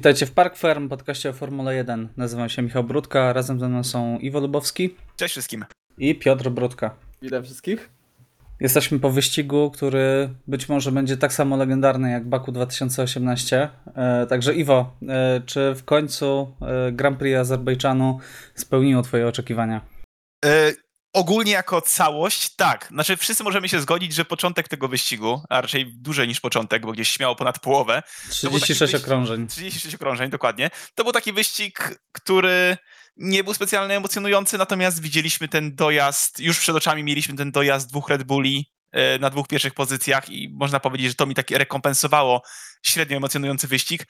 Witajcie w Park Firm, podcaście o Formule 1. Nazywam się Michał Brudka, razem ze mną są Iwo Lubowski Cześć wszystkim. i Piotr Brudka. Witam wszystkich. Jesteśmy po wyścigu, który być może będzie tak samo legendarny jak Baku 2018. E, także Iwo, e, czy w końcu e, Grand Prix Azerbejdżanu spełniło Twoje oczekiwania? Ogólnie jako całość, tak. Znaczy wszyscy możemy się zgodzić, że początek tego wyścigu, a raczej dłużej niż początek, bo gdzieś śmiało ponad połowę, 36 wyścig- okrążeń. 36 okrążeń dokładnie, to był taki wyścig, który nie był specjalnie emocjonujący, natomiast widzieliśmy ten dojazd, już przed oczami mieliśmy ten dojazd dwóch Red Bulli e, na dwóch pierwszych pozycjach i można powiedzieć, że to mi tak rekompensowało średnio emocjonujący wyścig.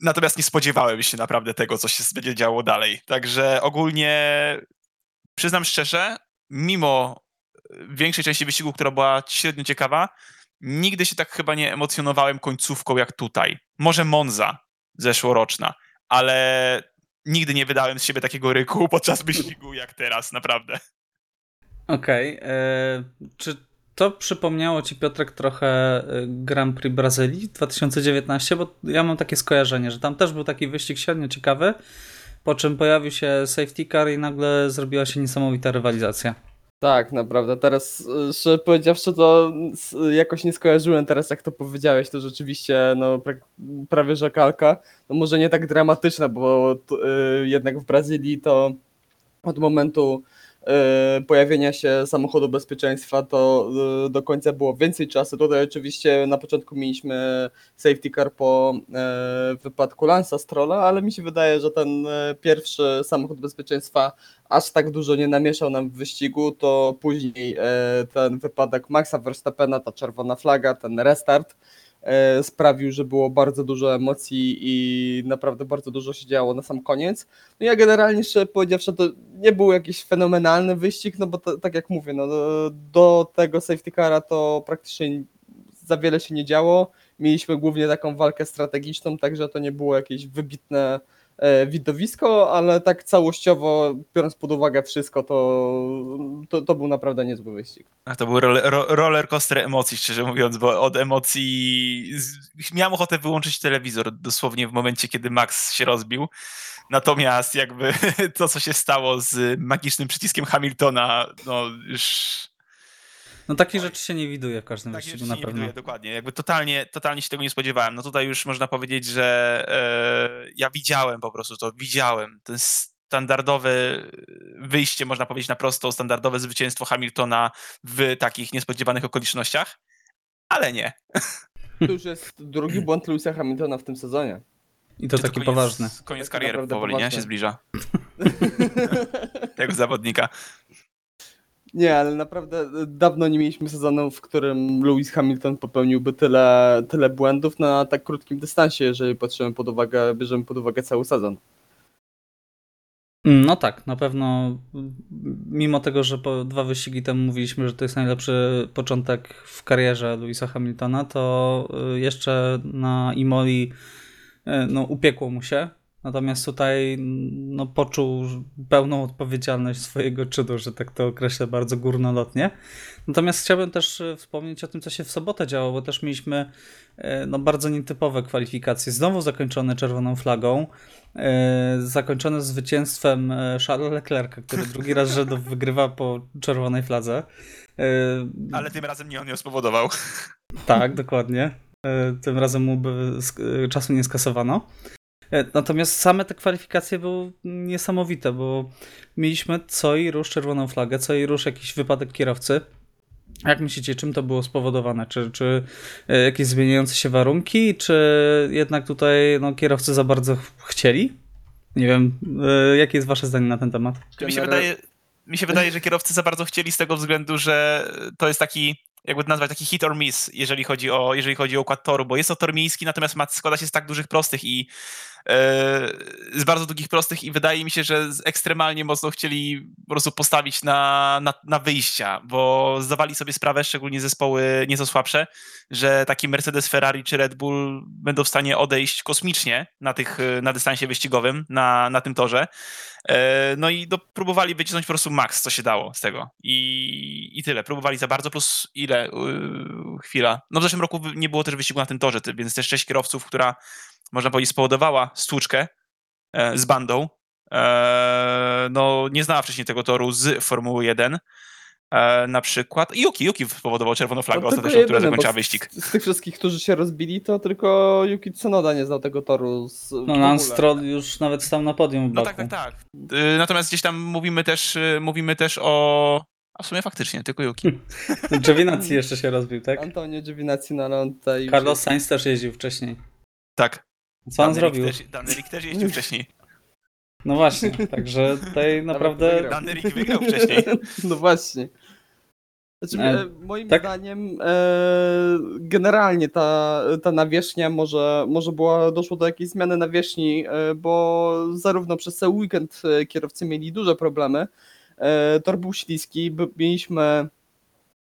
Natomiast nie spodziewałem się naprawdę tego, co się będzie działo dalej. Także ogólnie przyznam szczerze, mimo e, większej części wyścigu, która była średnio ciekawa, nigdy się tak chyba nie emocjonowałem końcówką jak tutaj. Może Monza zeszłoroczna, ale nigdy nie wydałem z siebie takiego ryku podczas wyścigu jak teraz, naprawdę. Okej, e, czy to przypomniało Ci Piotrek trochę e, Grand Prix Brazylii 2019? Bo ja mam takie skojarzenie, że tam też był taki wyścig średnio ciekawy, po czym pojawił się safety car i nagle zrobiła się niesamowita rywalizacja. Tak, naprawdę. Teraz, y, szczerze powiedziawszy, to jakoś nie skojarzyłem teraz, jak to powiedziałeś, to rzeczywiście no, pra prawie że kalka. No może nie tak dramatyczna, bo t- y, jednak w Brazylii to od momentu pojawienia się samochodu bezpieczeństwa to y, do końca było więcej czasu. Tutaj oczywiście na początku mieliśmy safety car po y, wypadku Lansa Strolla, ale mi się wydaje, że ten pierwszy samochód bezpieczeństwa aż tak dużo nie namieszał nam w wyścigu, to później e, ten wypadek Maxa Verstappena, ta czerwona flaga, ten restart e, sprawił, że było bardzo dużo emocji i naprawdę bardzo dużo się działo na sam koniec. No ja generalnie szczerze powiedziawszy, to nie był jakiś fenomenalny wyścig, no bo to, tak jak mówię, no, do- do tego safety cara to praktycznie za wiele się nie działo. Mieliśmy głównie taką walkę strategiczną, także to nie było jakieś wybitne e, widowisko, ale tak całościowo, biorąc pod uwagę wszystko, to, to, to był naprawdę niezły wyścig. Ach, to był roller, ro- roller coaster emocji, szczerze mówiąc, bo od emocji miałem ochotę wyłączyć telewizor dosłownie w momencie, kiedy Max się rozbił. Natomiast jakby to, co się stało z magicznym przyciskiem Hamiltona, no już No takich rzeczy się nie widuje w każdym Tak, wyścigu na się nie pewno. widuje, dokładnie. Jakby totalnie, totalnie się tego nie spodziewałem. No tutaj już można powiedzieć, że e, ja widziałem po prostu to, widziałem. Ten standardowe wyjście, można powiedzieć na prosto, standardowe zwycięstwo Hamiltona w takich niespodziewanych okolicznościach, ale nie. To już jest drugi błąd Lewisa Hamiltona w tym sezonie. I to Czy taki koniec, poważny. Koniec Tak kariery powoli, nie? poważny. Się zbliża. Jako zawodnika. Nie, ale naprawdę dawno nie mieliśmy sezonu, w którym Lewis Hamilton popełniłby tyle, tyle błędów na tak krótkim dystansie, jeżeli patrzymy pod uwagę, bierzemy pod uwagę cały sezon. Mm, No tak, na pewno. Mimo tego, że po dwa wyścigi temu mówiliśmy, że to jest najlepszy początek w karierze Louisa Hamiltona, to y, jeszcze na Imoli y, no, upiekło mu się. Natomiast tutaj no, poczuł pełną odpowiedzialność swojego czynu, że tak to określę bardzo górnolotnie. Natomiast chciałbym też y, wspomnieć o tym, co się w sobotę działo, bo też mieliśmy y, no, bardzo nietypowe kwalifikacje. Znowu zakończone czerwoną flagą. E, zakończone zwycięstwem e, Charlesa Leclerca, który drugi raz rzędu wygrywa po czerwonej fladze. E, Ale tym razem nie on ją spowodował. Tak, dokładnie. E, Tym razem mu e, czasu nie skasowano. E, Natomiast same te kwalifikacje były niesamowite, bo mieliśmy co i rusz czerwoną flagę, co i rusz jakiś wypadek kierowcy. Jak myślicie, czym to było spowodowane? Czy, czy e, jakieś zmieniające się warunki, czy jednak tutaj no, kierowcy za bardzo ch- chcieli? Nie wiem, e, jakie jest wasze zdanie na ten temat? Mi się, wydaje, mi się wydaje, że kierowcy za bardzo chcieli z tego względu, że to jest taki, jakby to nazwać, taki hit or miss, jeżeli chodzi o, jeżeli chodzi o układ toru, bo jest to tor miejski, natomiast składa się z tak dużych prostych i z bardzo długich prostych i wydaje mi się, że ekstremalnie mocno chcieli po prostu postawić na, na, na wyjścia, bo zdawali sobie sprawę, szczególnie zespoły nieco słabsze, że taki Mercedes, Ferrari czy Red Bull będą w stanie odejść kosmicznie na, tych, e, na dystansie wyścigowym, na, na tym torze. E, No i do, próbowali wycisnąć po prostu maks, co się dało z tego. I, i tyle. Próbowali za bardzo, plus ile? Yy, chwila. No w zeszłym roku nie było też wyścigu na tym torze, więc też sześć kierowców, która można powiedzieć, spowodowała stłuczkę e, z bandą. E, no, nie znała wcześniej tego toru z Formuły 1. E, na przykład Yuki, Yuki spowodował czerwoną flagę No, ostateczną, która zakończyła wyścig. Z, z tych wszystkich, którzy się rozbili, to tylko Yuki Tsunoda nie znał tego toru. Z, No. Lance Stroll już nawet stał na podium w No Baku. tak, tak, tak. Y, Natomiast gdzieś tam mówimy też, y, mówimy też o... A w sumie faktycznie, tylko Yuki. Giovinazzi jeszcze się rozbił, tak? Antonio Giovinazzi, no ale on tutaj... Carlos Sainz też jeździł wcześniej. Tak. Co on zrobił? Też, Danerik też jeździł wcześniej. No właśnie, także tutaj naprawdę... wygrał. Danerik wygrał wcześniej. No właśnie. Znaczy, E, e, moim tak? zdaniem e, generalnie ta, ta nawierzchnia może, może była, doszło do jakiejś zmiany nawierzchni, e, bo zarówno przez cały weekend e, kierowcy mieli duże problemy. E, tor był śliski, mieliśmy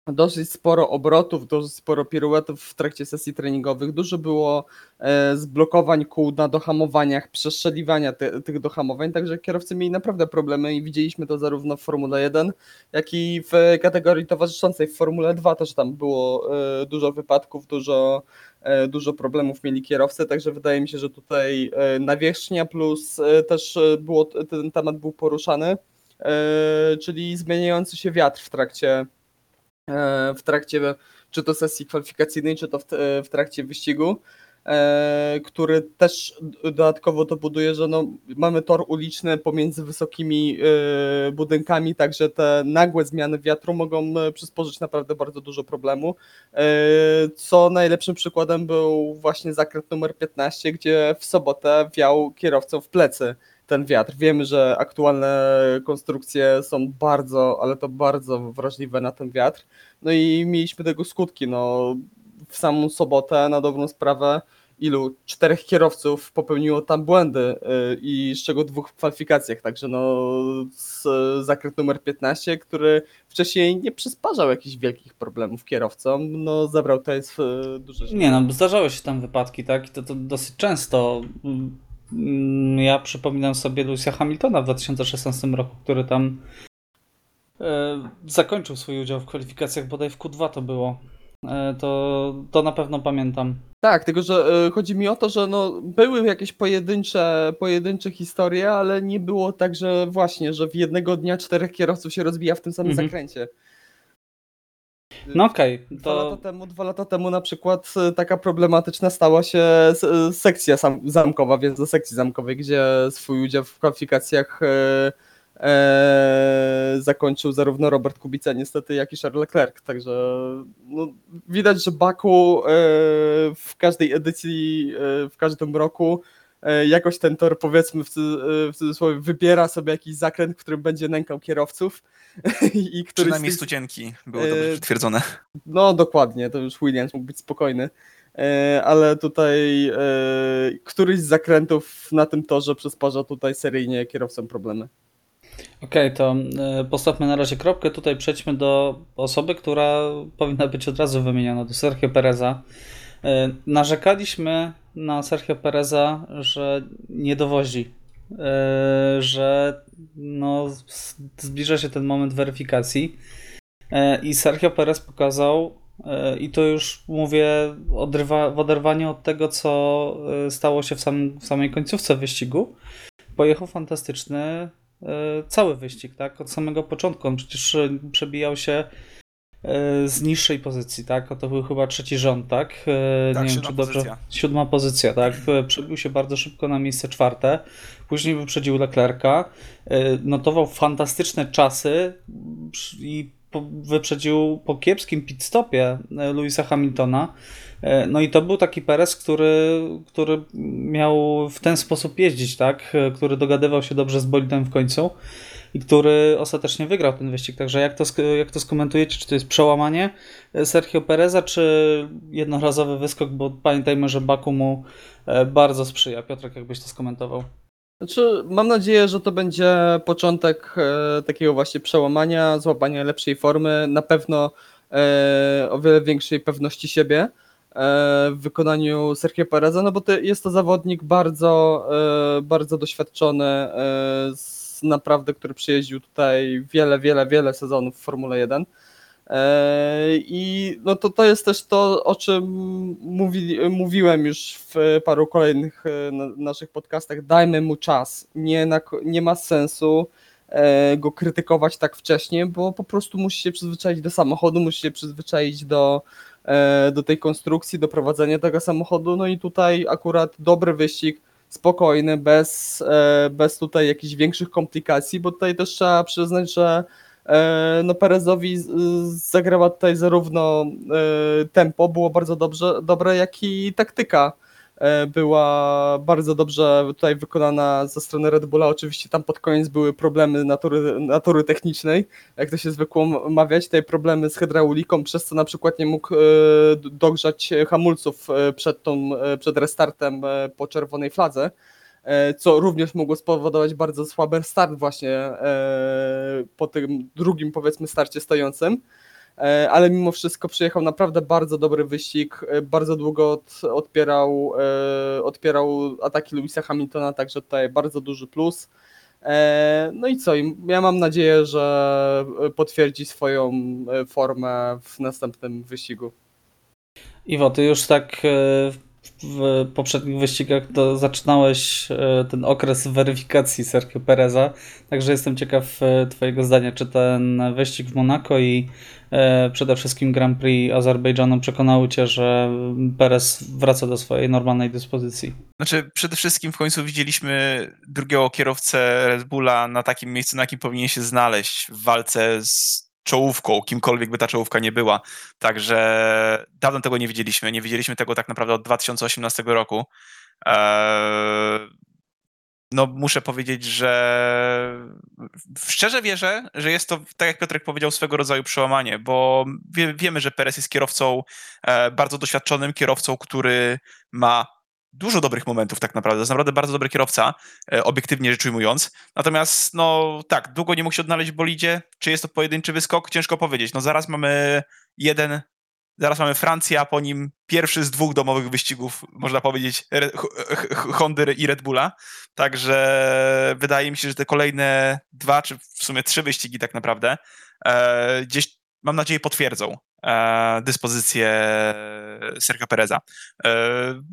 dosyć sporo obrotów, dosyć sporo piruetów w trakcie sesji treningowych. Dużo było e, zblokowań kół na dohamowaniach, przestrzeliwania te, tych dohamowań, także kierowcy mieli naprawdę problemy i widzieliśmy to zarówno w Formule 1, jak i w kategorii towarzyszącej w Formule 2 też tam było e, dużo wypadków, dużo, e, dużo problemów mieli kierowcy, także wydaje mi się, że tutaj nawierzchnia plus też było, ten temat był poruszany, czyli zmieniający się wiatr w trakcie w trakcie czy to sesji kwalifikacyjnej, czy to w, w trakcie wyścigu, e, który też dodatkowo to buduje, że no, mamy tor uliczny pomiędzy wysokimi e, budynkami, także te nagłe zmiany wiatru mogą e, przysporzyć naprawdę bardzo dużo problemu. E, Co najlepszym przykładem był właśnie zakręt numer 15, gdzie w sobotę wiał kierowcą w plecy ten wiatr. Wiemy, że aktualne konstrukcje są bardzo, ale to bardzo wrażliwe na ten wiatr. No i mieliśmy tego skutki. No, w samą sobotę, na dobrą sprawę, ilu? Czterech kierowców popełniło tam błędy yy, i z czego dwóch w kwalifikacjach. Także no, z, zakręt numer 15, który wcześniej nie przysparzał jakichś wielkich problemów kierowcom, no zabrał to jest duże Nie no, zdarzały się tam wypadki, tak? I to, to dosyć często. Mm, Ja przypominam sobie Lucia Hamiltona w 2016 roku, który tam e, zakończył swój udział w kwalifikacjach, bodaj w Q2 to było. E, to, to na pewno pamiętam. Tak, tylko że y, chodzi mi o to, że no, były jakieś pojedyncze, pojedyncze historie, ale nie było tak, że właśnie, że w jednego dnia czterech kierowców się rozbija w tym samym Mhm. zakręcie. No okej, Dwa to lata temu, dwa lata temu na przykład y, taka problematyczna stała się y, sekcja zamkowa, więc do sekcji zamkowej, gdzie swój udział w kwalifikacjach e, zakończył zarówno Robert Kubica niestety, jak i Charles Leclerc. Także no, widać, że Baku w każdej edycji, w każdym roku jakoś ten tor powiedzmy w, cudz- w cudzysłowie wybiera sobie jakiś zakręt, który będzie nękał kierowców i który Przynajmniej stucienki były dobrze Yy, przytwierdzone. no dokładnie, to już Williams mógł być spokojny. E, Ale tutaj e, któryś z zakrętów na tym torze przysparza tutaj seryjnie kierowcom problemy. Okej, to e, postawmy na razie kropkę. Tutaj przejdźmy do osoby, która powinna być od razu wymieniona, do Sergio Pereza. E, Narzekaliśmy na Sergio Pereza, że nie dowozi, e, że no, zbliża się ten moment weryfikacji. E, I Sergio Perez pokazał, e, i to już mówię odrywa, w oderwaniu od tego, co stało się w, sam, w samej końcówce wyścigu, pojechał fantastyczny cały wyścig, tak? Od samego początku. On przecież przebijał się z niższej pozycji, tak? To był chyba trzeci rząd, tak? E, Tak, Nie wiem, czy dobrze. pozycja. Siódma pozycja, tak? E, Przebił się bardzo szybko na miejsce czwarte. Później wyprzedził Leclerca. e, Notował fantastyczne czasy i wyprzedził po kiepskim pit stopie e, Louisa Hamiltona. E, No i to był taki Perez, który, który miał w ten sposób jeździć, tak? E, Który dogadywał się dobrze z bolidem w końcu i który ostatecznie wygrał ten wyścig. Także jak to, jak to skomentujecie? Czy to jest przełamanie e, Sergio Pereza, czy jednorazowy wyskok? Bo pamiętajmy, że Baku mu e, bardzo sprzyja. Piotrek, jakbyś to skomentował? Znaczy, mam nadzieję, że to będzie początek e, takiego właśnie przełamania, złapania lepszej formy, na pewno e, o wiele większej pewności siebie e, w wykonaniu Sergio Pereza, no bo to jest to zawodnik bardzo, e, bardzo doświadczony, z, naprawdę, który przyjeździł tutaj wiele, wiele, wiele sezonów w Formule 1. E, I no to, to jest też to, o czym mówi, mówiłem już w paru kolejnych e, na- naszych podcastach. Dajmy mu czas. Nie, na, nie ma sensu e, go krytykować tak wcześnie, bo po prostu musi się przyzwyczaić do samochodu, musi się przyzwyczaić do, do tej konstrukcji, do prowadzenia tego samochodu. No i tutaj akurat dobry wyścig, spokojny, bez, e, bez tutaj jakichś większych komplikacji, bo tutaj też trzeba przyznać, że E, no Perezowi zagrała tutaj zarówno e, tempo było bardzo dobrze, dobre, jak i taktyka była bardzo dobrze tutaj wykonana ze strony Red Bulla. Oczywiście tam pod koniec były problemy natury, natury technicznej, jak to się zwykło mawiać, tutaj problemy z hydrauliką, przez co na przykład nie mógł e, dogrzać hamulców e, przed, tą, e, przed restartem e, po czerwonej fladze e, co również mogło spowodować bardzo słaby start właśnie e, po tym drugim powiedzmy starcie stojącym. E, Ale mimo wszystko przyjechał naprawdę bardzo dobry wyścig, e, bardzo długo od, odpierał, e, odpierał ataki Louisa Hamiltona, także tutaj bardzo duży plus. No i co, ja mam nadzieję, że potwierdzi swoją formę w następnym wyścigu. Iwo, ty już tak w poprzednich wyścigach to zaczynałeś e, ten okres weryfikacji Sergio Pereza, także jestem ciekaw e, twojego zdania, czy ten wyścig w Monako i e, przede wszystkim Grand Prix Azerbejdżanu przekonały cię, że Perez wraca do swojej normalnej dyspozycji. Znaczy, przede wszystkim w końcu widzieliśmy drugiego kierowcę Red Bulla na takim miejscu, na jakim powinien się znaleźć w walce z czołówką, kimkolwiek by ta czołówka nie była. Także dawno tego nie widzieliśmy. Nie widzieliśmy tego tak naprawdę od 2018 roku. Eee, no, muszę powiedzieć, że szczerze wierzę, że jest to, tak jak Piotrek powiedział, swego rodzaju przełamanie, bo wie, wiemy, że Perez jest kierowcą, e, bardzo doświadczonym kierowcą, który ma dużo dobrych momentów tak naprawdę. To jest naprawdę bardzo dobry kierowca, e, obiektywnie rzecz ujmując. Natomiast, no tak, długo nie mógł się odnaleźć w bolidzie. Czy jest to pojedynczy wyskok? Ciężko powiedzieć. No zaraz mamy jeden, zaraz mamy Francję, a po nim pierwszy z dwóch domowych wyścigów, można powiedzieć, Hondy i Red Bulla. Także wydaje mi się, że te kolejne dwa, czy w sumie trzy wyścigi tak naprawdę, e, gdzieś mam nadzieję potwierdzą e, dyspozycję Sergio Pereza.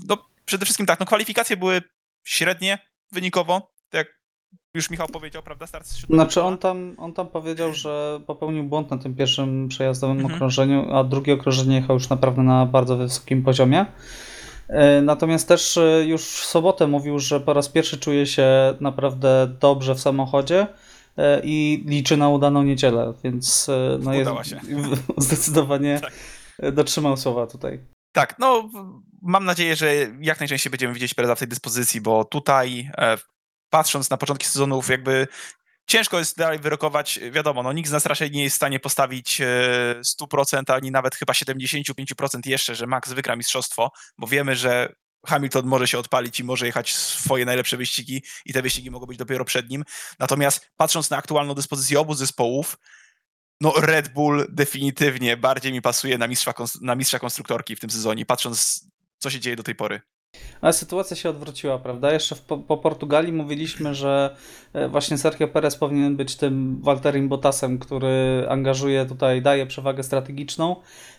No, przede wszystkim tak, no kwalifikacje były średnie wynikowo, tak jak już Michał powiedział, prawda, start z siódmego Znaczy on tam, on tam powiedział, że popełnił błąd na tym pierwszym przejazdowym Mhm. okrążeniu, a drugie okrążenie jechał już naprawdę na bardzo wysokim poziomie. E, Natomiast też e, już w sobotę mówił, że po raz pierwszy czuje się naprawdę dobrze w samochodzie e, i liczy na udaną niedzielę, więc no jest, się. zdecydowanie Tak. dotrzymał słowa tutaj. Tak, no mam nadzieję, że jak najczęściej będziemy widzieć Pereza w tej dyspozycji, bo tutaj e, patrząc na początki sezonów jakby ciężko jest dalej wyrokować, wiadomo, no nikt z nas raczej nie jest w stanie postawić e, 100% ani nawet chyba 75% jeszcze, że Max wygra mistrzostwo, bo wiemy, że Hamilton może się odpalić i może jechać swoje najlepsze wyścigi i te wyścigi mogą być dopiero przed nim. Natomiast patrząc na aktualną dyspozycję obu zespołów, no Red Bull definitywnie bardziej mi pasuje na mistrza, na mistrza konstruktorki w tym sezonie, patrząc co się dzieje do tej pory. Ale sytuacja się odwróciła, prawda? Jeszcze po, po Portugalii mówiliśmy, że e, właśnie Sergio Perez powinien być tym Walterim Bottasem, który angażuje tutaj, daje przewagę strategiczną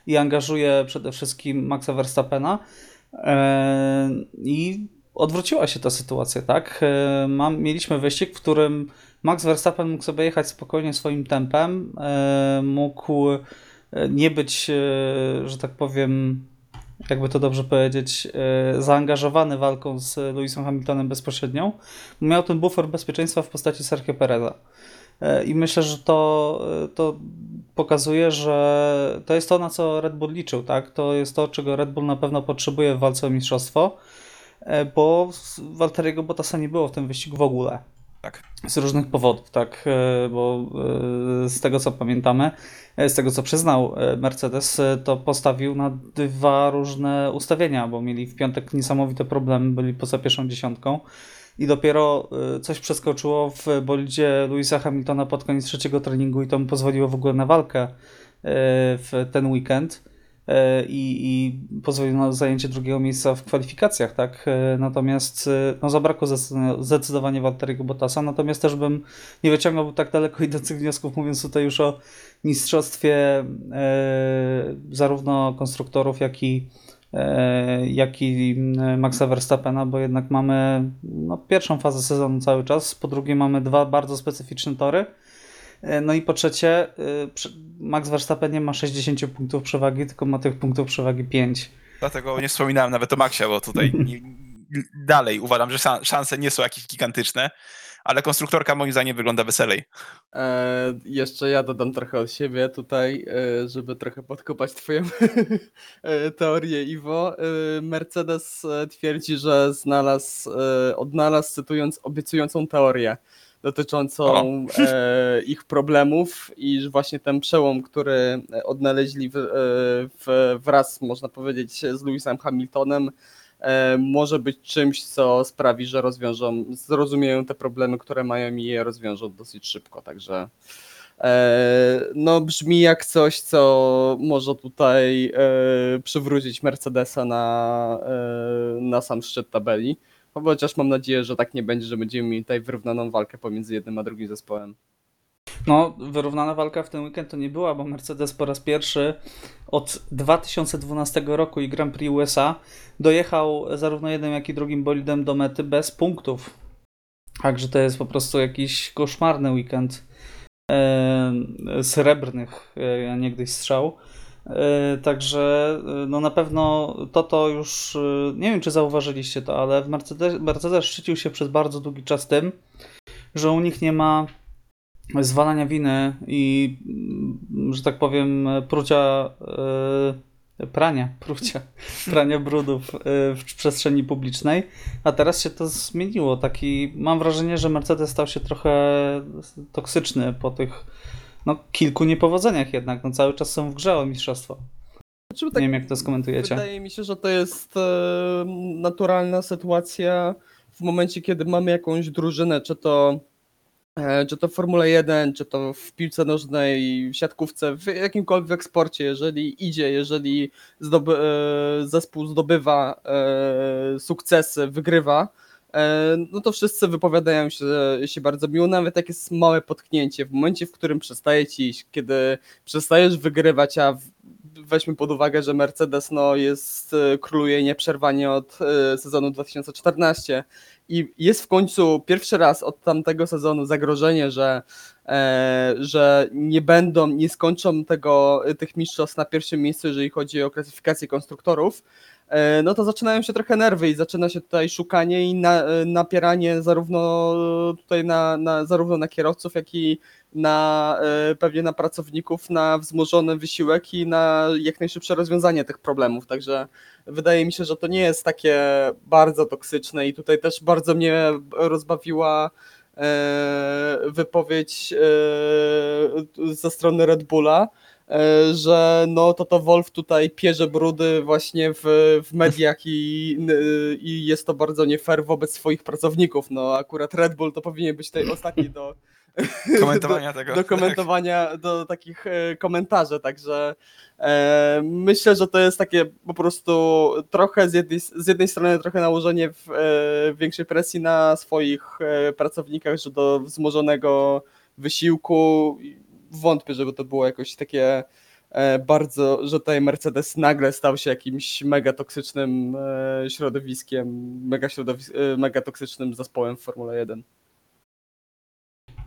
i angażuje przede wszystkim Maxa Verstappena. E, I odwróciła się ta sytuacja, tak? E, Mam, mieliśmy wyścig, w którym Max Verstappen mógł sobie jechać spokojnie swoim tempem, e, mógł e, nie być, e, że tak powiem, jakby to dobrze powiedzieć, zaangażowany walką z Lewisem Hamiltonem bezpośrednią, miał ten bufor bezpieczeństwa w postaci Sergio Pereza. I myślę, że to, to pokazuje, że to jest to, na co Red Bull liczył, tak? To jest to, czego Red Bull na pewno potrzebuje w walce o mistrzostwo, bo Walteriego Bottasa nie było w tym wyścigu w ogóle. Tak. Z różnych powodów, tak, e, bo e, z tego co pamiętamy, e, z tego co przyznał Mercedes, to postawił na dwa różne ustawienia, bo mieli w piątek niesamowite problemy, byli poza pierwszą dziesiątką i dopiero coś przeskoczyło w bolidzie Louisa Hamiltona pod koniec trzeciego treningu i to mu pozwoliło w ogóle na walkę w ten weekend. E, i, i pozwolił na zajęcie drugiego miejsca w kwalifikacjach, tak? E, Natomiast e, no, zabrakło zdecydowanie- Walteriego Bottasa, natomiast też bym nie wyciągał tak daleko idących wniosków, mówiąc tutaj już o mistrzostwie zarówno konstruktorów, jak i, jak i Maxa Verstappena, bo jednak mamy no, pierwszą fazę sezonu cały czas, po drugie mamy dwa bardzo specyficzne tory, no i po trzecie e, Max Verstappen nie ma 60 punktów przewagi, tylko ma tych punktów przewagi 5. Dlatego nie wspominałem nawet o Maxie, bo tutaj nie, dalej uważam, że szan- szanse nie są jakieś gigantyczne, ale konstruktorka moim zdaniem wygląda weselej. E, jeszcze ja dodam trochę od siebie tutaj, e, żeby trochę podkopać twoją e, teorię, Iwo. E, Mercedes e, twierdzi, że znalazł, e, odnalazł, cytując, obiecującą teorię dotyczącą e, ich problemów i że właśnie ten przełom, który odnaleźli w, e, w, wraz, można powiedzieć, z Lewisem Hamiltonem, e, może być czymś, co sprawi, że rozwiążą, zrozumieją te problemy, które mają i je rozwiążą dosyć szybko, także e, no brzmi jak coś, co może tutaj e, przywrócić Mercedesa na, na sam szczyt tabeli, chociaż mam nadzieję, że tak nie będzie, że będziemy mieli tutaj wyrównaną walkę pomiędzy jednym a drugim zespołem. No, wyrównana walka w ten weekend to nie była, bo Mercedes po raz pierwszy od 2012 roku i Grand Prix USA dojechał zarówno jednym, jak i drugim bolidem do mety bez punktów. Także to jest po prostu jakiś koszmarny weekend e, srebrnych, e, niegdyś strzał. E, Także e, no na pewno to to już, e, nie wiem czy zauważyliście to, ale w Mercedes, Mercedes szczycił się przez bardzo długi czas tym, że u nich nie ma zwalania winy i, że tak powiem, prucia, prania, prucia, prania brudów w przestrzeni publicznej, a teraz się to zmieniło. Taki, mam wrażenie, że Mercedes stał się trochę toksyczny po tych no, kilku niepowodzeniach jednak. No, cały czas są w grze o mistrzostwo. Znaczy, Nie wiem, jak to skomentujecie. Wydaje mi się, że to jest e, naturalna sytuacja w momencie, kiedy mamy jakąś drużynę, czy to, e, czy to w Formule 1, czy to w piłce nożnej, w siatkówce, w jakimkolwiek sporcie, jeżeli idzie, jeżeli zdoby, e, zespół zdobywa e, sukcesy, wygrywa, no to wszyscy wypowiadają się, się bardzo miło, nawet jak jest małe potknięcie. W momencie, w którym przestaje ci iść, kiedy przestajesz wygrywać, a weźmy pod uwagę, że Mercedes no, jest, e, króluje nieprzerwanie od e, sezonu 2014 i jest w końcu pierwszy raz od tamtego sezonu zagrożenie, że, e, że nie będą, nie skończą tego, tych mistrzostw na pierwszym miejscu, jeżeli chodzi o klasyfikację konstruktorów, e, no to zaczynają się trochę nerwy i zaczyna się tutaj szukanie i na, e, napieranie zarówno tutaj na, na, zarówno na kierowców, jak i na e, pewnie na pracowników, na wzmożony wysiłek i na jak najszybsze rozwiązanie tych problemów. Także wydaje mi się, że to nie jest takie bardzo toksyczne i tutaj też bardzo mnie rozbawiła e, wypowiedź e, ze strony Red Bulla, e, że no to to Wolf tutaj pierze brudy właśnie w, w mediach i, i jest to bardzo nie fair wobec swoich pracowników. No akurat Red Bull to powinien być tutaj ostatni do Komentowania tego. do komentowania, do takich e, komentarzy, także e, myślę, że to jest takie po prostu trochę z jednej, z jednej strony trochę nałożenie w, e, większej presji na swoich e, pracownikach, że do wzmożonego wysiłku wątpię, żeby to było jakoś takie e, bardzo, że tutaj Mercedes nagle stał się jakimś mega toksycznym e, środowiskiem, mega, e, mega toksycznym zespołem w Formule 1.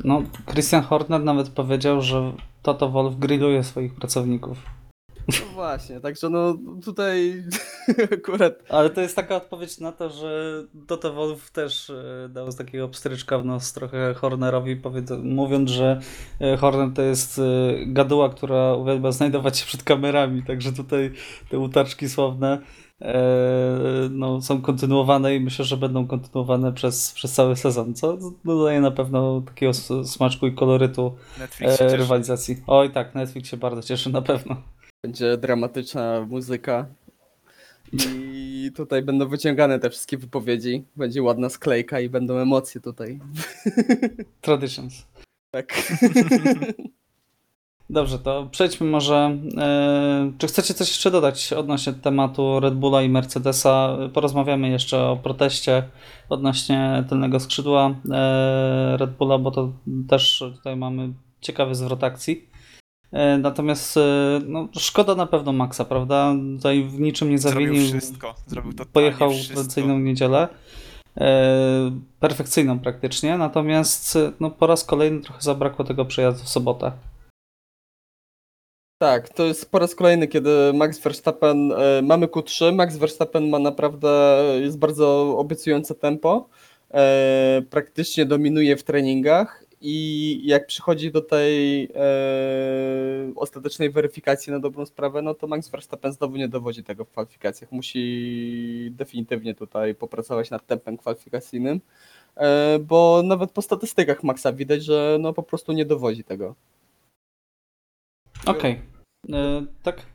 No, Christian Horner nawet powiedział, że Toto Wolff grilluje swoich pracowników. No właśnie, także no tutaj akurat Ale to jest taka odpowiedź na to, że Toto Wolff też e, dał z takiego pstryczka w nos trochę Hornerowi, powiedz- mówiąc, że e, Horner to jest e, gaduła, która uwielbia znajdować się przed kamerami, także tutaj te utaczki słowne e, no, są kontynuowane i myślę, że będą kontynuowane przez, przez cały sezon, co dodaje na pewno takiego smaczku i kolorytu Netflix e, cieszy. rywalizacji. Oj tak, Netflix się bardzo cieszy na pewno. Będzie dramatyczna muzyka i tutaj będą wyciągane te wszystkie wypowiedzi, będzie ładna sklejka i będą emocje tutaj. Traditions. Tak. Dobrze, to przejdźmy może. e, Czy chcecie coś jeszcze dodać odnośnie tematu Red Bulla i Mercedesa? Porozmawiamy jeszcze o proteście odnośnie tylnego skrzydła e, Red Bulla, bo to też tutaj mamy ciekawy zwrot akcji. E, Natomiast e, no, szkoda na pewno Maxa, prawda? Tutaj w niczym nie Zrobił zawinił. wszystko. Zrobił totalnie Pojechał w tradycyjną niedzielę. E, perfekcyjną praktycznie, natomiast no, po raz kolejny trochę zabrakło tego przejazdu w sobotę. Tak, to jest po raz kolejny, kiedy Max Verstappen, mamy Q3, Max Verstappen ma naprawdę, jest bardzo obiecujące tempo, praktycznie dominuje w treningach i jak przychodzi do tej e, ostatecznej weryfikacji na dobrą sprawę, no to Max Verstappen znowu nie dowodzi tego w kwalifikacjach, musi definitywnie tutaj popracować nad tempem kwalifikacyjnym, e, bo nawet po statystykach Maxa widać, że no po prostu nie dowodzi tego. Okej. E, Tak?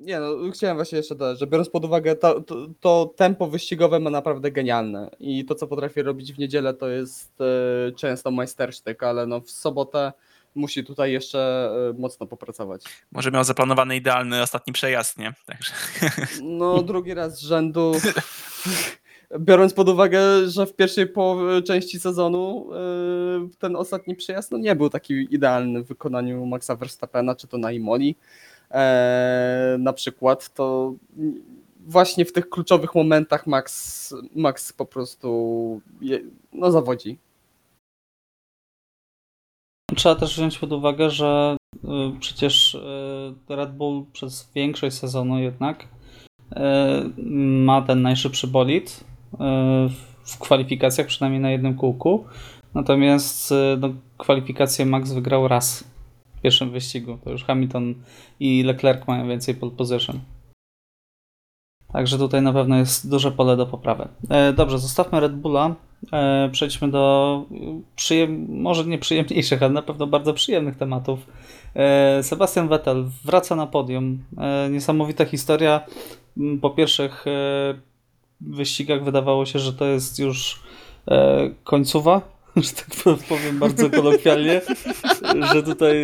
Nie, no chciałem właśnie jeszcze dodać, że biorąc pod uwagę to, to, to tempo wyścigowe ma naprawdę genialne i to, co potrafi robić w niedzielę, to jest e, często majstersztyk, ale no w sobotę musi tutaj jeszcze e, mocno popracować. Może miał zaplanowany idealny ostatni przejazd, nie? Także No drugi raz z rzędu, biorąc pod uwagę, że w pierwszej połowie części sezonu e, ten ostatni przejazd no nie był taki idealny w wykonaniu Maxa Verstappena, czy to na Imoli na przykład, to właśnie w tych kluczowych momentach Max, Max po prostu je, no zawodzi. Trzeba też wziąć pod uwagę, że y, przecież y, Red Bull przez większość sezonu jednak y, ma ten najszybszy bolid w kwalifikacjach, przynajmniej na jednym kółku. Natomiast no, kwalifikację Max wygrał raz w pierwszym wyścigu. To już Hamilton i Leclerc mają więcej pole position. Także tutaj na pewno jest duże pole do poprawy. E, Dobrze, zostawmy Red Bulla. E, Przejdźmy do y, przyjem... może nie przyjemniejszych, ale na pewno bardzo przyjemnych tematów. E, Sebastian Vettel wraca na podium. E, Niesamowita historia. M, Po pierwszych e, wyścigach wydawało się, że to jest już e, końcowa, że tak powiem bardzo kolokwialnie, że tutaj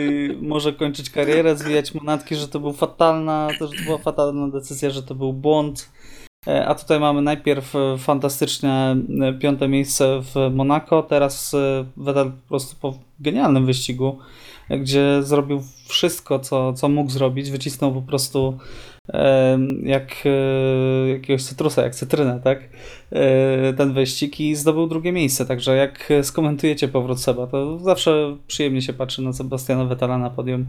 może kończyć karierę, zwijać monatki, że to był fatalna, że to była fatalna decyzja, że to był błąd. E, A tutaj mamy najpierw e, fantastyczne e, piąte miejsce w Monako, teraz Vettel po prostu po genialnym wyścigu, gdzie zrobił wszystko, co, co mógł zrobić, wycisnął po prostu jak e, jakiegoś cytrusa, jak cytrynę, tak? E, Ten wyścig i zdobył drugie miejsce, także jak skomentujecie powrót Seba, to zawsze przyjemnie się patrzy na Sebastiana Vettela na podium.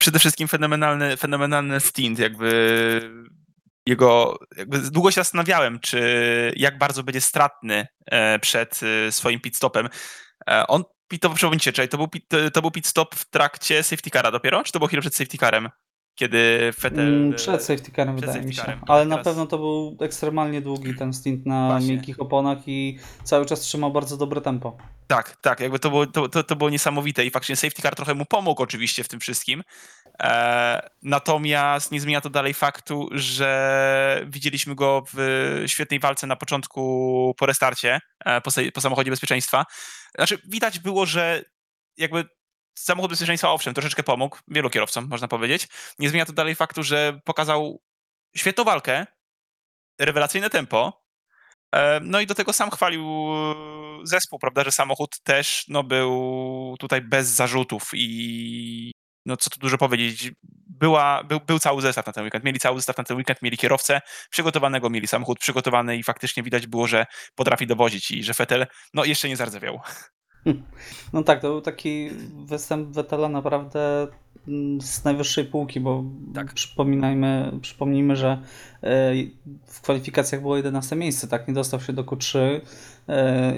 przede wszystkim fenomenalny, fenomenalny stint, jakby jego, jakby długo się zastanawiałem, czy jak bardzo będzie stratny e, przed swoim pit stopem. E, On pitował, przypomnijcie, czyli to był, pit, to był pit stop w trakcie safety cara dopiero, czy to było chwilę przed safety carem? Kiedy Vettel... Mm, Przed safety carem przed wydaje safety mi się. carem. Ale na Teraz- pewno to był ekstremalnie długi ten stint na Właśnie. miękkich oponach i cały czas trzymał bardzo dobre tempo. Tak, tak, jakby to było, to, to, to było niesamowite i faktycznie safety car trochę mu pomógł oczywiście w tym wszystkim. E, natomiast nie zmienia to dalej faktu, że widzieliśmy go w świetnej walce na początku po restarcie, e, po, po samochodzie bezpieczeństwa. Znaczy widać było, że jakby samochód bezpieczeństwa owszem, troszeczkę pomógł wielu kierowcom, można powiedzieć. Nie zmienia to dalej faktu, że pokazał świetną walkę, rewelacyjne tempo, E, No i do tego sam chwalił e, zespół, prawda, że samochód też no, był tutaj bez zarzutów i no co tu dużo powiedzieć, była, był, był cały zestaw na ten weekend, mieli cały zestaw na ten weekend, mieli kierowcę przygotowanego, mieli samochód przygotowany i faktycznie widać było, że potrafi dowozić i że Fetel no jeszcze nie zardzewiał. No tak, to był taki występ Vettela naprawdę mm, z najwyższej półki, bo Tak. przypominajmy, przypomnijmy, że e, w kwalifikacjach było 11 miejsce, tak, nie dostał się do Q3 e,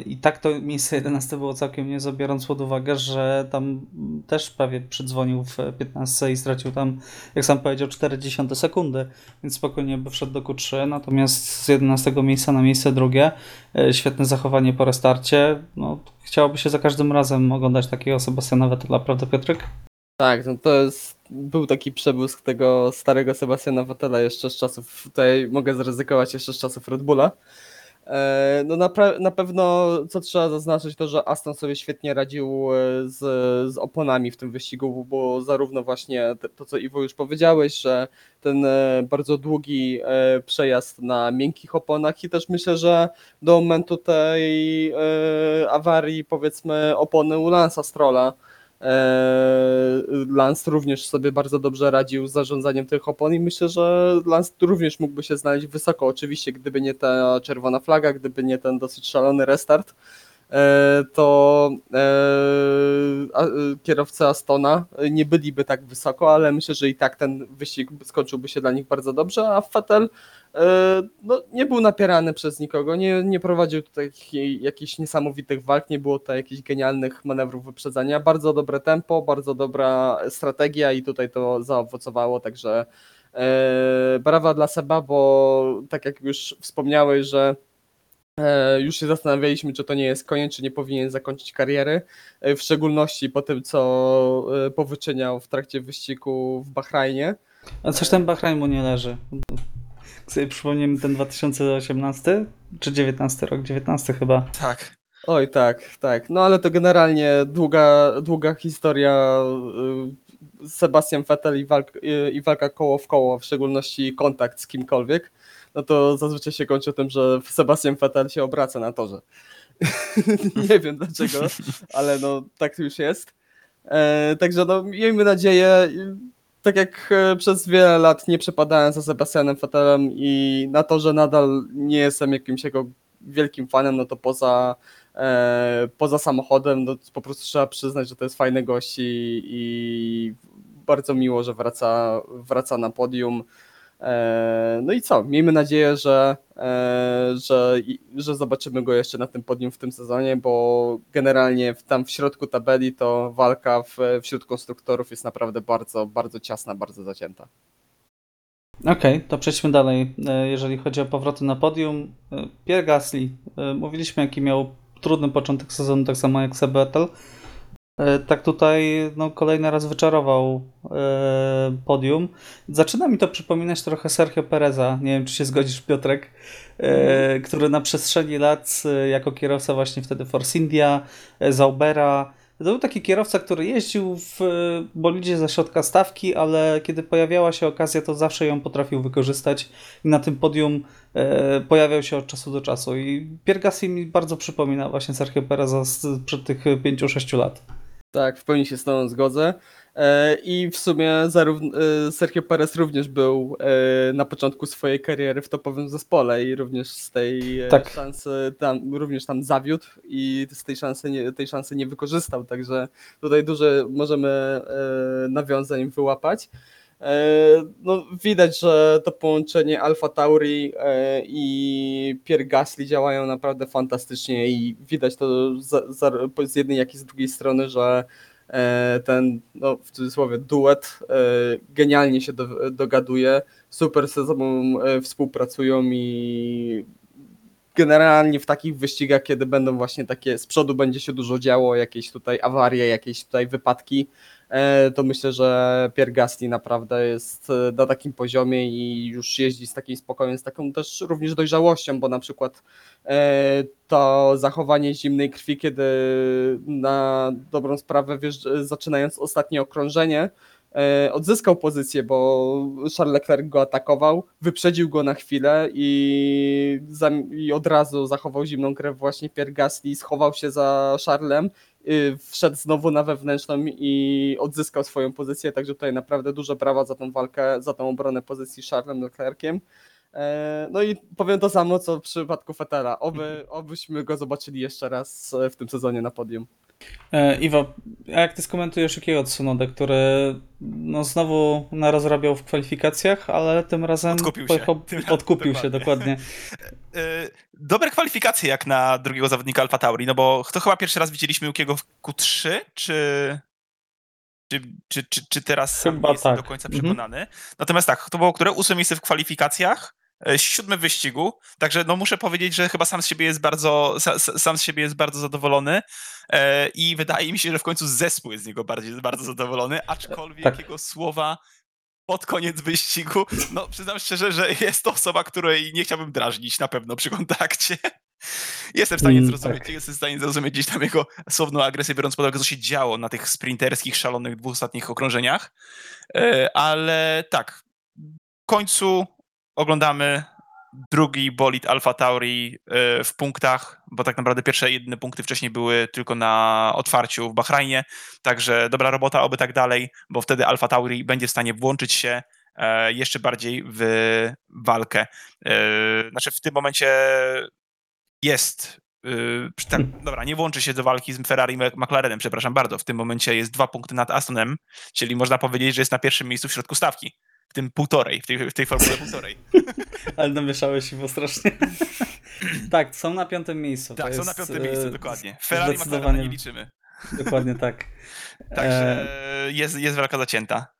i tak to miejsce 11 było całkiem niezłe, biorąc pod uwagę, że tam też prawie przydzwonił w 15 i stracił tam, jak sam powiedział, 40 sekundy, więc spokojnie by wszedł do Q3, natomiast z 11 miejsca na miejsce drugie, e, świetne zachowanie po restarcie, no chciałoby się za każdym razem oglądać takiego Sebastiana Vettela, prawda Piotrek? Tak, no to jest, był taki przebłysk tego starego Sebastiana Vettela jeszcze z czasów, tutaj mogę zaryzykować jeszcze z czasów Red Bulla. E, No na, na pewno co trzeba zaznaczyć to, że Aston sobie świetnie radził e, z, z oponami w tym wyścigu, bo zarówno właśnie to, co Iwo już powiedziałeś, że ten e, bardzo długi przejazd na miękkich oponach i też myślę, że do momentu tej awarii powiedzmy opony u Lansa Strolla e, Lance również sobie bardzo dobrze radził z zarządzaniem tych opon i myślę, że Lance również mógłby się znaleźć wysoko, oczywiście gdyby nie ta czerwona flaga, gdyby nie ten dosyć szalony restart, e, to e, e, kierowcy Astona nie byliby tak wysoko, ale myślę, że i tak ten wyścig skończyłby się dla nich bardzo dobrze, a Vettel e, no, nie był napierany przez nikogo, nie, nie prowadził tutaj jakichś niesamowitych walk, nie było tutaj jakichś genialnych manewrów wyprzedzania. Bardzo dobre tempo, bardzo dobra strategia i tutaj to zaowocowało, także e, brawa dla Seba, bo tak jak już wspomniałeś, że e, już się zastanawialiśmy, czy to nie jest koniec, czy nie powinien zakończyć kariery, e, w szczególności po tym, co e, powyczyniał w trakcie wyścigu w Bahrajnie. A coś ten Bahrain mu nie leży. Sobie ten 2018 czy 19 rok, 19 chyba. Tak. Oj, tak, tak. No ale to generalnie długa, długa historia. y, Sebastian Vettel i, walk, y, i walka koło w koło, w szczególności kontakt z kimkolwiek. No to zazwyczaj się kończy tym, że Sebastian Vettel się obraca na torze. Nie wiem dlaczego, ale no tak już jest. E, także no miejmy nadzieję, tak jak e, przez wiele lat nie przepadałem za Sebastianem Vettelem i na to, że nadal nie jestem jakimś jego wielkim fanem, no to poza e, poza samochodem, no po prostu trzeba przyznać, że to jest fajny gość i, i bardzo miło, że wraca, wraca na podium. E, no i co? Miejmy nadzieję, że, e, że, że zobaczymy go jeszcze na tym podium w tym sezonie, bo generalnie tam w środku tabeli to walka w, wśród konstruktorów jest naprawdę bardzo, bardzo ciasna, bardzo zacięta. Okej, to przejdźmy dalej. E, Jeżeli chodzi o powroty na podium, Pierre Gasly. Mówiliśmy, jaki miał trudny początek sezonu, tak samo jak Sebetel. Tak tutaj no, kolejny raz wyczarował e, podium. Zaczyna mi to przypominać trochę Sergio Pereza. Nie wiem, czy się zgodzisz, Piotrek, e, który na przestrzeni lat, e, jako kierowca właśnie wtedy Force India, e, Zaubera, to był taki kierowca, który jeździł w e, bolidzie ze środka stawki, ale kiedy pojawiała się okazja, to zawsze ją potrafił wykorzystać i na tym podium e, pojawiał się od czasu do czasu. I Pierre Gasly mi bardzo przypomina właśnie Sergio Pereza sprzed tych 5-6 lat. Tak, w pełni się z Tobą zgodzę. E, I w sumie zarówno, e, Sergio Perez również był e, na początku swojej kariery w topowym zespole i również z tej Tak. szansy tam, również tam zawiódł i z tej szansy nie, tej szansy nie wykorzystał, także tutaj dużo możemy nawiązań wyłapać. E, No, widać, że to połączenie Alfa Tauri e, i Pierre Gasly działają naprawdę fantastycznie i widać to z jednej jak i z drugiej strony, że e, ten, no, w cudzysłowie, duet genialnie się do, dogaduje, super ze sobą współpracują i generalnie w takich wyścigach, kiedy będą właśnie takie, z przodu będzie się dużo działo, jakieś tutaj awarie, jakieś tutaj wypadki, e, to myślę, że Pierre Gasly naprawdę jest e, na takim poziomie i już jeździ z takim spokojem, z taką też również dojrzałością, bo na przykład e, to zachowanie zimnej krwi, kiedy na dobrą sprawę zaczynając ostatnie okrążenie, odzyskał pozycję, bo Charles Leclerc go atakował, wyprzedził go na chwilę i, i od razu zachował zimną krew właśnie Pierre Gasly, schował się za Charlesem, y, wszedł znowu na wewnętrzną i odzyskał swoją pozycję, także tutaj naprawdę duże brawa za tą walkę, za tą obronę pozycji Charlesem Leclerciem. E, No i powiem to samo, co w przypadku Fetela. Oby, obyśmy go zobaczyli jeszcze raz e, w tym sezonie na podium. E, Iwo, a jak ty skomentujesz Yukiego Tsunodę, który no, znowu narozrabiał w kwalifikacjach, ale tym razem Odkupił się. pojechał, Tym odkupił się dokładnie. dokładnie. E, Dobre kwalifikacje jak na drugiego zawodnika Alfa Tauri, no bo to chyba pierwszy raz widzieliśmy Jukiego w Q3, czy, czy, czy, czy, czy teraz sam Chyba nie jestem tak. do końca Mhm. przekonany. Natomiast tak, to było które? Ósme miejsce w kwalifikacjach, e, siódme w wyścigu, także no muszę powiedzieć, że chyba sam z siebie jest bardzo, sa, sa- sam z siebie jest bardzo zadowolony e, i wydaje mi się, że w końcu zespół jest z niego bardziej, bardzo zadowolony, aczkolwiek Tak. jego słowa pod koniec wyścigu. No, przyznam szczerze, że jest to osoba, której nie chciałbym drażnić na pewno przy kontakcie. Jestem w stanie Mm, zrozumieć, tak. jestem w stanie zrozumieć gdzieś tam jego słowną agresję, biorąc pod uwagę, co się działo na tych sprinterskich, szalonych dwóch ostatnich okrążeniach. E, Ale tak, w końcu oglądamy drugi bolid Alfa Tauri e, w punktach, bo tak naprawdę pierwsze jedyne punkty wcześniej były tylko na otwarciu w Bahrajnie, także dobra robota, oby tak dalej, bo wtedy Alfa Tauri będzie w stanie włączyć się e, jeszcze bardziej w walkę. E, Znaczy w tym momencie jest przy- tak, dobra, nie włączy się do walki z Ferrari McLarenem, przepraszam bardzo. W tym momencie jest dwa punkty nad Astonem, czyli można powiedzieć, że jest na pierwszym miejscu w środku stawki. Tym półtorej, w tej, w tej formule półtorej. Ale namieszałeś się strasznie. tak, są na piątym miejscu. Tak, są na piątym e, miejscu, dokładnie. Ferrari McLarena nie liczymy. Dokładnie tak. Także E, jest, jest walka zacięta.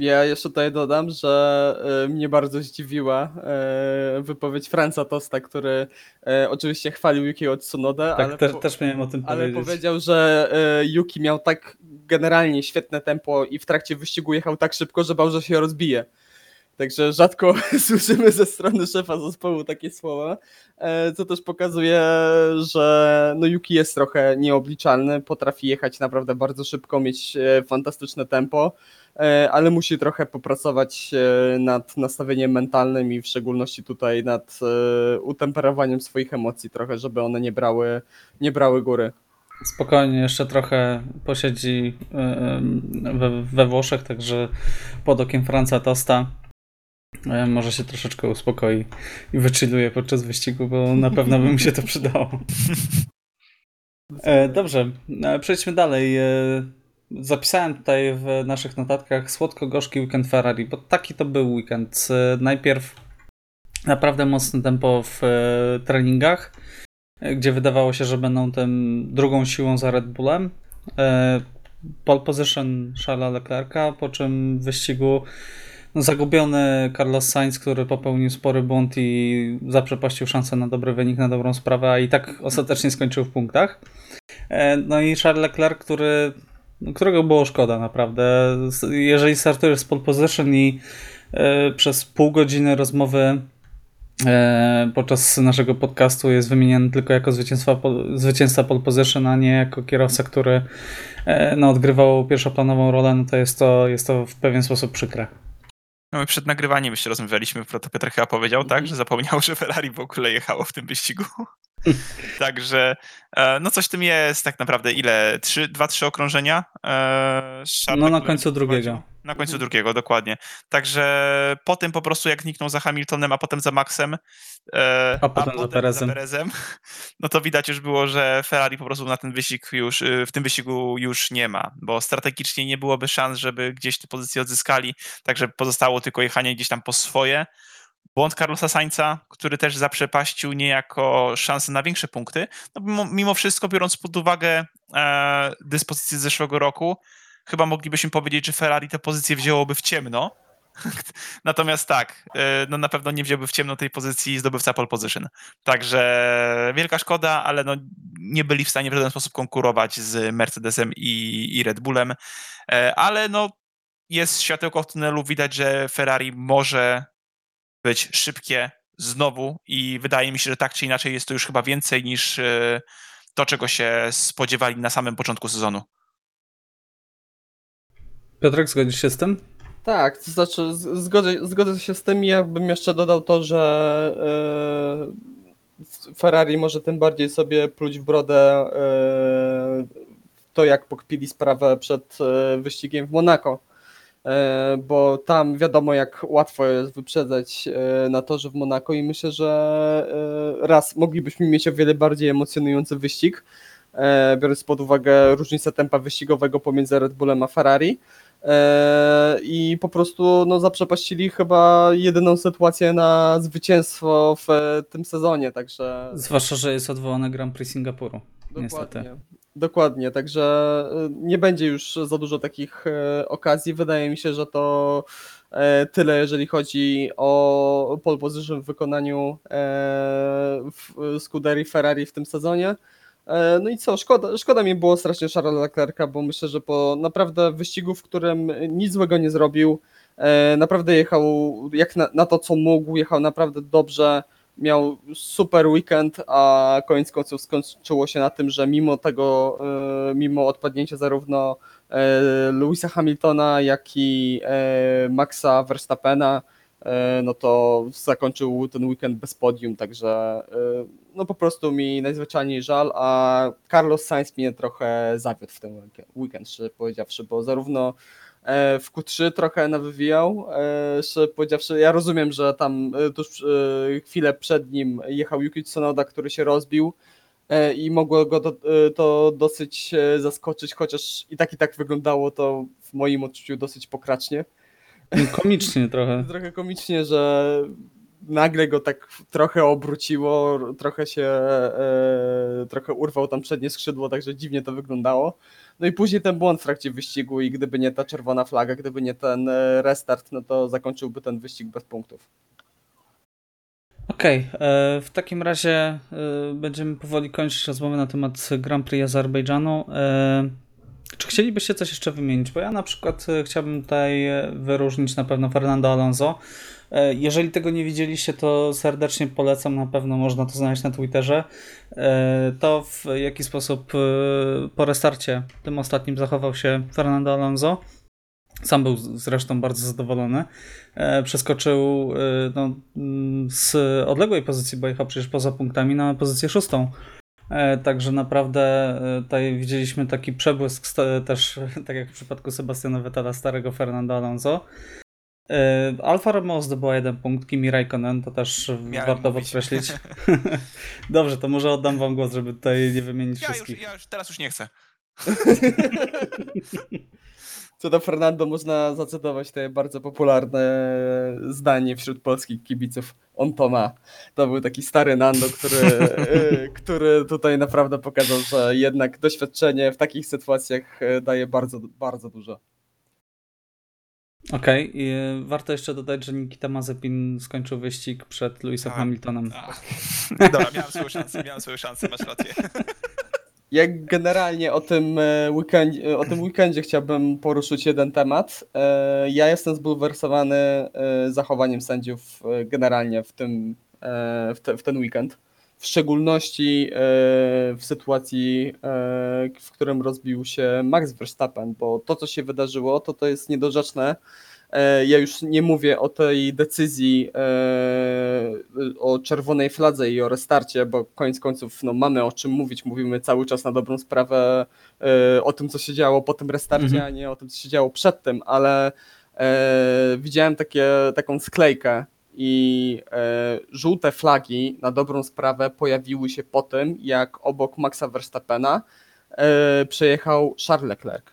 Ja jeszcze tutaj dodam, że e, mnie bardzo zdziwiła e, wypowiedź Franca Tosta, który e, oczywiście chwalił Yukiego Tsunodę, tak, ale, też, po- też miałem o tym ale powiedzieć. powiedział, że Yuki miał tak generalnie świetne tempo i w trakcie wyścigu jechał tak szybko, że bał, że się rozbije. Także rzadko słyszymy ze strony szefa zespołu takie słowa, e, co też pokazuje, że no Yuki jest trochę nieobliczalny, potrafi jechać naprawdę bardzo szybko, mieć e, fantastyczne tempo, e, ale musi trochę popracować nad nastawieniem mentalnym i w szczególności tutaj nad utemperowaniem swoich emocji trochę, żeby one nie brały, nie brały góry. Spokojnie, jeszcze trochę posiedzi we, Włoszech, także pod okiem Franca Tosta może się troszeczkę uspokoi i wychilluje podczas wyścigu, bo na pewno by mu się to przydało. E, Dobrze, e, przejdźmy dalej. E, Zapisałem tutaj w naszych notatkach słodko-gorzki weekend Ferrari, bo taki to był weekend. E, Najpierw naprawdę mocne tempo w e, treningach, e, gdzie wydawało się, że będą tym drugą siłą za Red Bullem. E, Pole position Charlesa Leclerca, po czym w wyścigu no, zagubiony Carlos Sainz, który popełnił spory błąd i zaprzepaścił szansę na dobry wynik, na dobrą sprawę, a i tak ostatecznie skończył w punktach. E, No i Charles Leclerc, który, którego było szkoda naprawdę. Jeżeli startujesz z pole position i e, przez pół godziny rozmowy e, podczas naszego podcastu jest wymieniany tylko jako zwycięstwa, zwycięzca pole position, a nie jako kierowca, który no, odgrywał pierwszoplanową rolę, no to jest to, jest to w pewien sposób przykre. No my przed nagrywaniem jeszcze rozmawialiśmy, to Piotr chyba powiedział, tak, że zapomniał, że Ferrari w ogóle jechało w tym wyścigu. Także e, no coś w tym jest tak naprawdę. Ile? Trzy, dwa, trzy okrążenia? E, No na końcu drugiego. Na końcu drugiego, dokładnie. Także po tym po prostu jak zniknął za Hamiltonem, a potem za Maxem, e, A potem za Perezem. Perezem, no to widać już było, że Ferrari po prostu na ten wyścig już, y, w tym wyścigu już nie ma, bo strategicznie nie byłoby szans, żeby gdzieś te pozycje odzyskali, także pozostało tylko jechanie gdzieś tam po swoje. Błąd Carlosa Sainza, który też zaprzepaścił niejako szansę na większe punkty. No, mimo, wszystko, biorąc pod uwagę e, dyspozycję z zeszłego roku, chyba moglibyśmy powiedzieć, że Ferrari te pozycje wzięłoby w ciemno. Natomiast tak, e, no na pewno nie wziąłby w ciemno tej pozycji zdobywca pole position. Także wielka szkoda, ale no nie byli w stanie w żaden sposób konkurować z Mercedesem i, i Red Bullem. E, Ale no jest światełko w tunelu, widać, że Ferrari może być szybkie znowu i wydaje mi się, że tak czy inaczej jest to już chyba więcej niż e, to, czego się spodziewali na samym początku sezonu. Piotrek, zgodzisz się z tym? Tak, to znaczy zgodzę, zgodzę się z tym i ja bym jeszcze dodał to, że e, Ferrari może tym bardziej sobie pluć w brodę e, to, jak pokpili sprawę przed e, wyścigiem w Monako. E, bo tam wiadomo, jak łatwo jest wyprzedzać e, na torze w Monako i myślę, że e, raz moglibyśmy mieć o wiele bardziej emocjonujący wyścig, biorąc pod uwagę różnicę tempa wyścigowego pomiędzy Red Bullem a Ferrari. E, I po prostu no, zaprzepaścili chyba jedyną sytuację na zwycięstwo w e, tym sezonie, także Zwłaszcza, że jest odwołane Grand Prix Singapuru. Niestety. dokładnie. Dokładnie, także e, nie będzie już za dużo takich okazji. Wydaje mi się, że to tyle, jeżeli chodzi o pole position w wykonaniu Scuderii Ferrari w tym sezonie. E, No i co, szkoda, szkoda mi było strasznie Charlesa Leclerca, bo myślę, że po naprawdę wyścigu, w którym nic złego nie zrobił, E, naprawdę jechał jak na, na to, co mógł, jechał naprawdę dobrze. Miał super weekend, a koniec końców skończyło się na tym, że mimo tego, e, mimo odpadnięcia zarówno Louisa Hamiltona, jak i Maxa Verstappena, no to zakończył ten weekend bez podium, także e, no po prostu mi najzwyczajniej żal, a Carlos Sainz mnie trochę zawiódł w ten weekend- szczerze powiedziawszy, bo zarówno e, w Q3 trochę nawywijał, e, szczerze powiedziawszy, ja rozumiem, że tam e, tuż e, chwilę przed nim jechał Yuki Tsunoda, który się rozbił e, i mogło go e, to dosyć e, zaskoczyć, chociaż i tak i tak wyglądało to w moim odczuciu dosyć pokracznie Komicznie trochę. trochę komicznie, że nagle go tak trochę obróciło, trochę się, e, trochę urwał tam przednie skrzydło, także dziwnie to wyglądało. No i później ten błąd w trakcie wyścigu i gdyby nie ta czerwona flaga, gdyby nie ten e, restart, no to zakończyłby ten wyścig bez punktów. Okej, e, w takim razie e, będziemy powoli kończyć rozmowę na temat Grand Prix Azerbejdżanu. E, Czy chcielibyście coś jeszcze wymienić? Bo ja na przykład e, chciałbym tutaj e, wyróżnić na pewno Fernando Alonso. E, Jeżeli tego nie widzieliście, to serdecznie polecam, na pewno można to znaleźć na Twitterze. To w jaki sposób po restarcie tym ostatnim zachował się Fernando Alonso. Sam był zresztą bardzo zadowolony. Przeskoczył no, mm, z odległej pozycji, bo jechał przecież poza punktami na pozycję szóstą. E, Także naprawdę e, tutaj widzieliśmy taki przebłysk sta- też, tak jak w przypadku Sebastiana Vettela, starego Fernando Alonso. E, Alfa Romeo zdobyła jeden punkt, Kimi Raikkonen, to też Miałem warto mówić. podkreślić. Dobrze, to może oddam wam głos, żeby tutaj nie wymienić Ja już, wszystkich. ja już teraz już nie chcę. Co do Fernando można zacytować te bardzo popularne zdanie wśród polskich kibiców. On to ma. To był taki stary Nando, który, który tutaj naprawdę pokazał, że jednak doświadczenie w takich sytuacjach e, daje bardzo, bardzo dużo. Okej, i, e, warto jeszcze dodać, że Nikita Mazepin skończył wyścig przed Lewisem A, Hamiltonem. Ach. Dobra, miałem swoją szansę, miałem swoją szansę, masz rację. Jak generalnie o tym, e, weekendzie, o tym weekendzie chciałbym poruszyć jeden temat. E, Ja jestem zbulwersowany e, zachowaniem sędziów e, generalnie w, tym, e, w, te, w ten weekend. W szczególności e, w sytuacji, e, w którym rozbił się Max Verstappen, bo to, co się wydarzyło, to to jest niedorzeczne. E, Ja już nie mówię o tej decyzji e, o czerwonej fladze i o restarcie, bo koniec końców no, mamy o czym mówić. Mówimy cały czas na dobrą sprawę e, o tym, co się działo po tym restarcie, Mhm. a nie o tym, co się działo przed tym, ale widziałem takie, taką sklejkę i e, żółte flagi na dobrą sprawę pojawiły się po tym, jak obok Maxa Verstappena e, przejechał Charles Leclerc.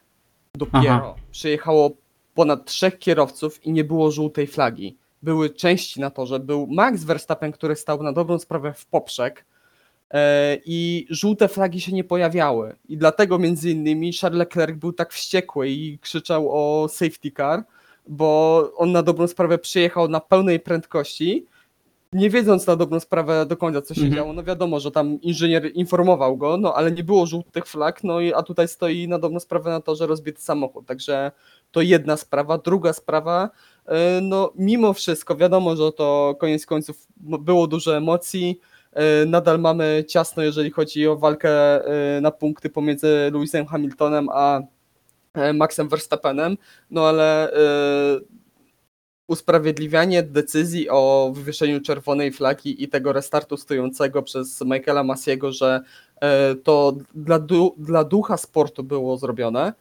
Dopiero Aha. przyjechało ponad trzech kierowców i nie było żółtej flagi. Były części na torze, był Max Verstappen, który stał na dobrą sprawę w poprzek e, i żółte flagi się nie pojawiały. I dlatego między innymi Charles Leclerc był tak wściekły i krzyczał o safety car, bo on na dobrą sprawę przyjechał na pełnej prędkości, nie wiedząc na dobrą sprawę do końca, co się Mhm. działo. No wiadomo, że tam inżynier informował go, no ale nie było żółtych flag, no i a tutaj stoi na dobrą sprawę na to, że rozbity samochód. Także to jedna sprawa. Druga sprawa, e, no mimo wszystko, wiadomo, że to koniec końców było dużo emocji. e, Nadal mamy ciasno, jeżeli chodzi o walkę e, na punkty pomiędzy Lewisem Hamiltonem a e, Maxem Verstappenem, no ale usprawiedliwianie decyzji o wywieszeniu czerwonej flagi i tego restartu stojącego przez Michaela Masiego, że e, to dla, du dla ducha sportu było zrobione,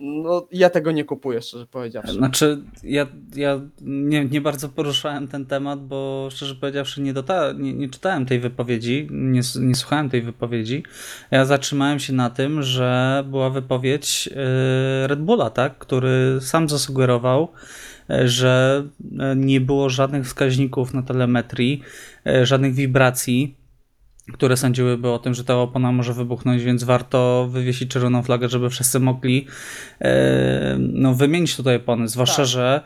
no ja tego nie kupuję, szczerze powiedziawszy. Znaczy, ja, ja nie, nie bardzo poruszałem ten temat, bo szczerze powiedziawszy, nie, dota- nie, nie czytałem tej wypowiedzi, nie, nie słuchałem tej wypowiedzi. Ja zatrzymałem się na tym, że była wypowiedź yy, Red Bulla, tak, który sam zasugerował, że yy, nie było żadnych wskaźników na telemetrii, yy, żadnych wibracji, które sądziłyby o tym, że ta opona może wybuchnąć, więc warto wywiesić czerwoną flagę, żeby wszyscy mogli e, no, wymienić tutaj opony. Zwłaszcza, Tak. że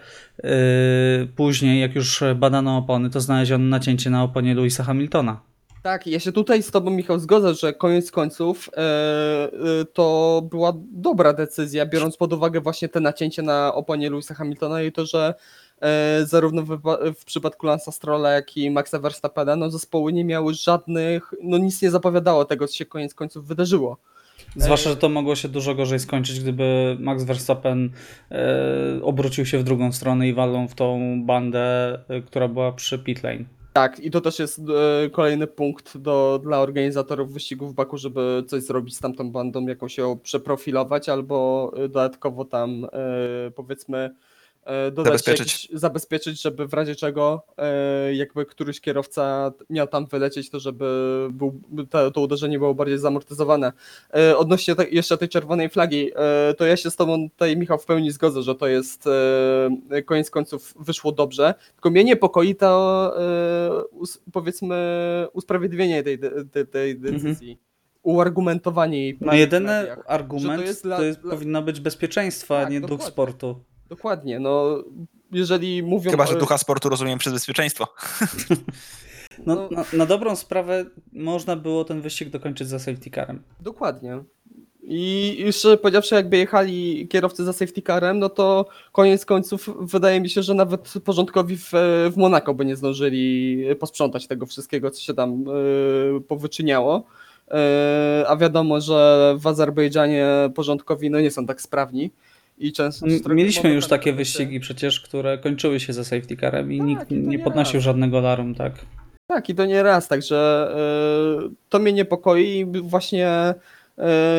e, później, jak już badano opony, to znaleziono nacięcie na oponie Louisa Hamiltona. Tak, ja się tutaj z tobą, Michał, zgodzę, że koniec końców e, e, to była dobra decyzja, biorąc pod uwagę właśnie te nacięcie na oponie Louisa Hamiltona i to, że e, zarówno w, w przypadku Lansa Strolla, jak i Maxa Verstappena, no zespoły nie miały żadnych, no nic nie zapowiadało tego, co się koniec końców wydarzyło. Zwłaszcza, że to mogło się dużo gorzej skończyć, gdyby Max Verstappen obrócił się w drugą stronę i walą w tą bandę, która była przy pit lane. Tak, i to też jest e, kolejny punkt do, dla organizatorów wyścigów w Baku, żeby coś zrobić z tamtą bandą, jakąś ją przeprofilować albo e, dodatkowo tam e, powiedzmy dodać Zabezpieczyć. Jakiś, zabezpieczyć, żeby w razie czego e, jakby któryś kierowca miał tam wylecieć, to żeby był, to, to uderzenie było bardziej zamortyzowane. E, odnośnie te, jeszcze tej czerwonej flagi, e, to ja się z tobą tutaj Michał w pełni zgodzę, że to jest e, koniec końców wyszło dobrze, tylko mnie niepokoi to e, powiedzmy usprawiedliwienie tej, tej, tej decyzji. Uargumentowanie jej. No jedyny argument to, to jest jest dla- dla- powinno być bezpieczeństwo, a Tak, nie duch dokładnie. sportu. Dokładnie, no jeżeli mówią... Chyba, że o- ducha sportu rozumiem przez bezpieczeństwo. No, No- na, na dobrą sprawę można było ten wyścig dokończyć za safety carem. Dokładnie. I jeszcze powiedziawszy, jakby jechali kierowcy za safety carem, no to koniec końców wydaje mi się, że nawet porządkowi w, w Monako by nie zdążyli posprzątać tego wszystkiego, co się tam y, powyczyniało. Y, a wiadomo, że w Azerbejdżanie porządkowi no, nie są tak sprawni. I często Mieliśmy już takie wyścigi przecież, które kończyły się za safety carem i Tak, nikt i nie nie podnosił raz. żadnego larum, tak. Tak, i to nie raz, także y, to mnie niepokoi i właśnie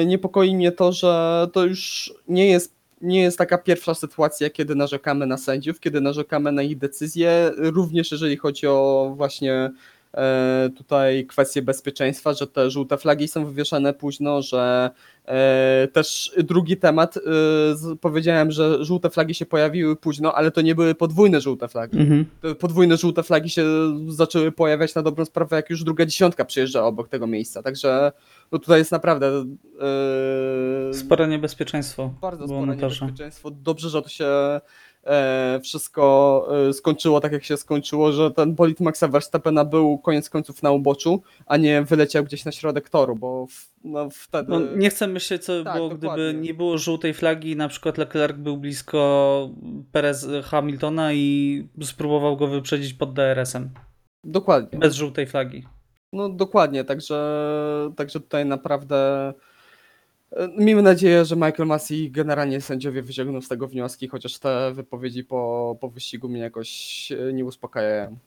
y, niepokoi mnie to, że to już nie jest, nie jest taka pierwsza sytuacja, kiedy narzekamy na sędziów, kiedy narzekamy na ich decyzje, również jeżeli chodzi o właśnie tutaj kwestie bezpieczeństwa, że te żółte flagi są wywieszane późno, że e, też drugi temat, e, powiedziałem, że żółte flagi się pojawiły późno, ale to nie były podwójne żółte flagi Mhm. podwójne żółte flagi się zaczęły pojawiać na dobrą sprawę, jak już druga dziesiątka przyjeżdża obok tego miejsca. Także no tutaj jest naprawdę yy, Spore niebezpieczeństwo bardzo spore niebezpieczeństwo. Dobrze, że to się e, wszystko e, skończyło tak, jak się skończyło, że ten bolid Maxa Verstappena był koniec końców na uboczu, a nie wyleciał gdzieś na środek toru, bo w, no, wtedy... No, nie chcę myśleć, co by Tak, było, dokładnie. gdyby nie było żółtej flagi na przykład Leclerc był blisko Perez Hamiltona i spróbował go wyprzedzić pod DRS-em. Dokładnie. Bez żółtej flagi. No dokładnie, także, także tutaj naprawdę e, miejmy nadzieję, że Michael Massey i generalnie sędziowie wyciągną z tego wnioski, chociaż te wypowiedzi po, po wyścigu mnie jakoś e, nie uspokajają.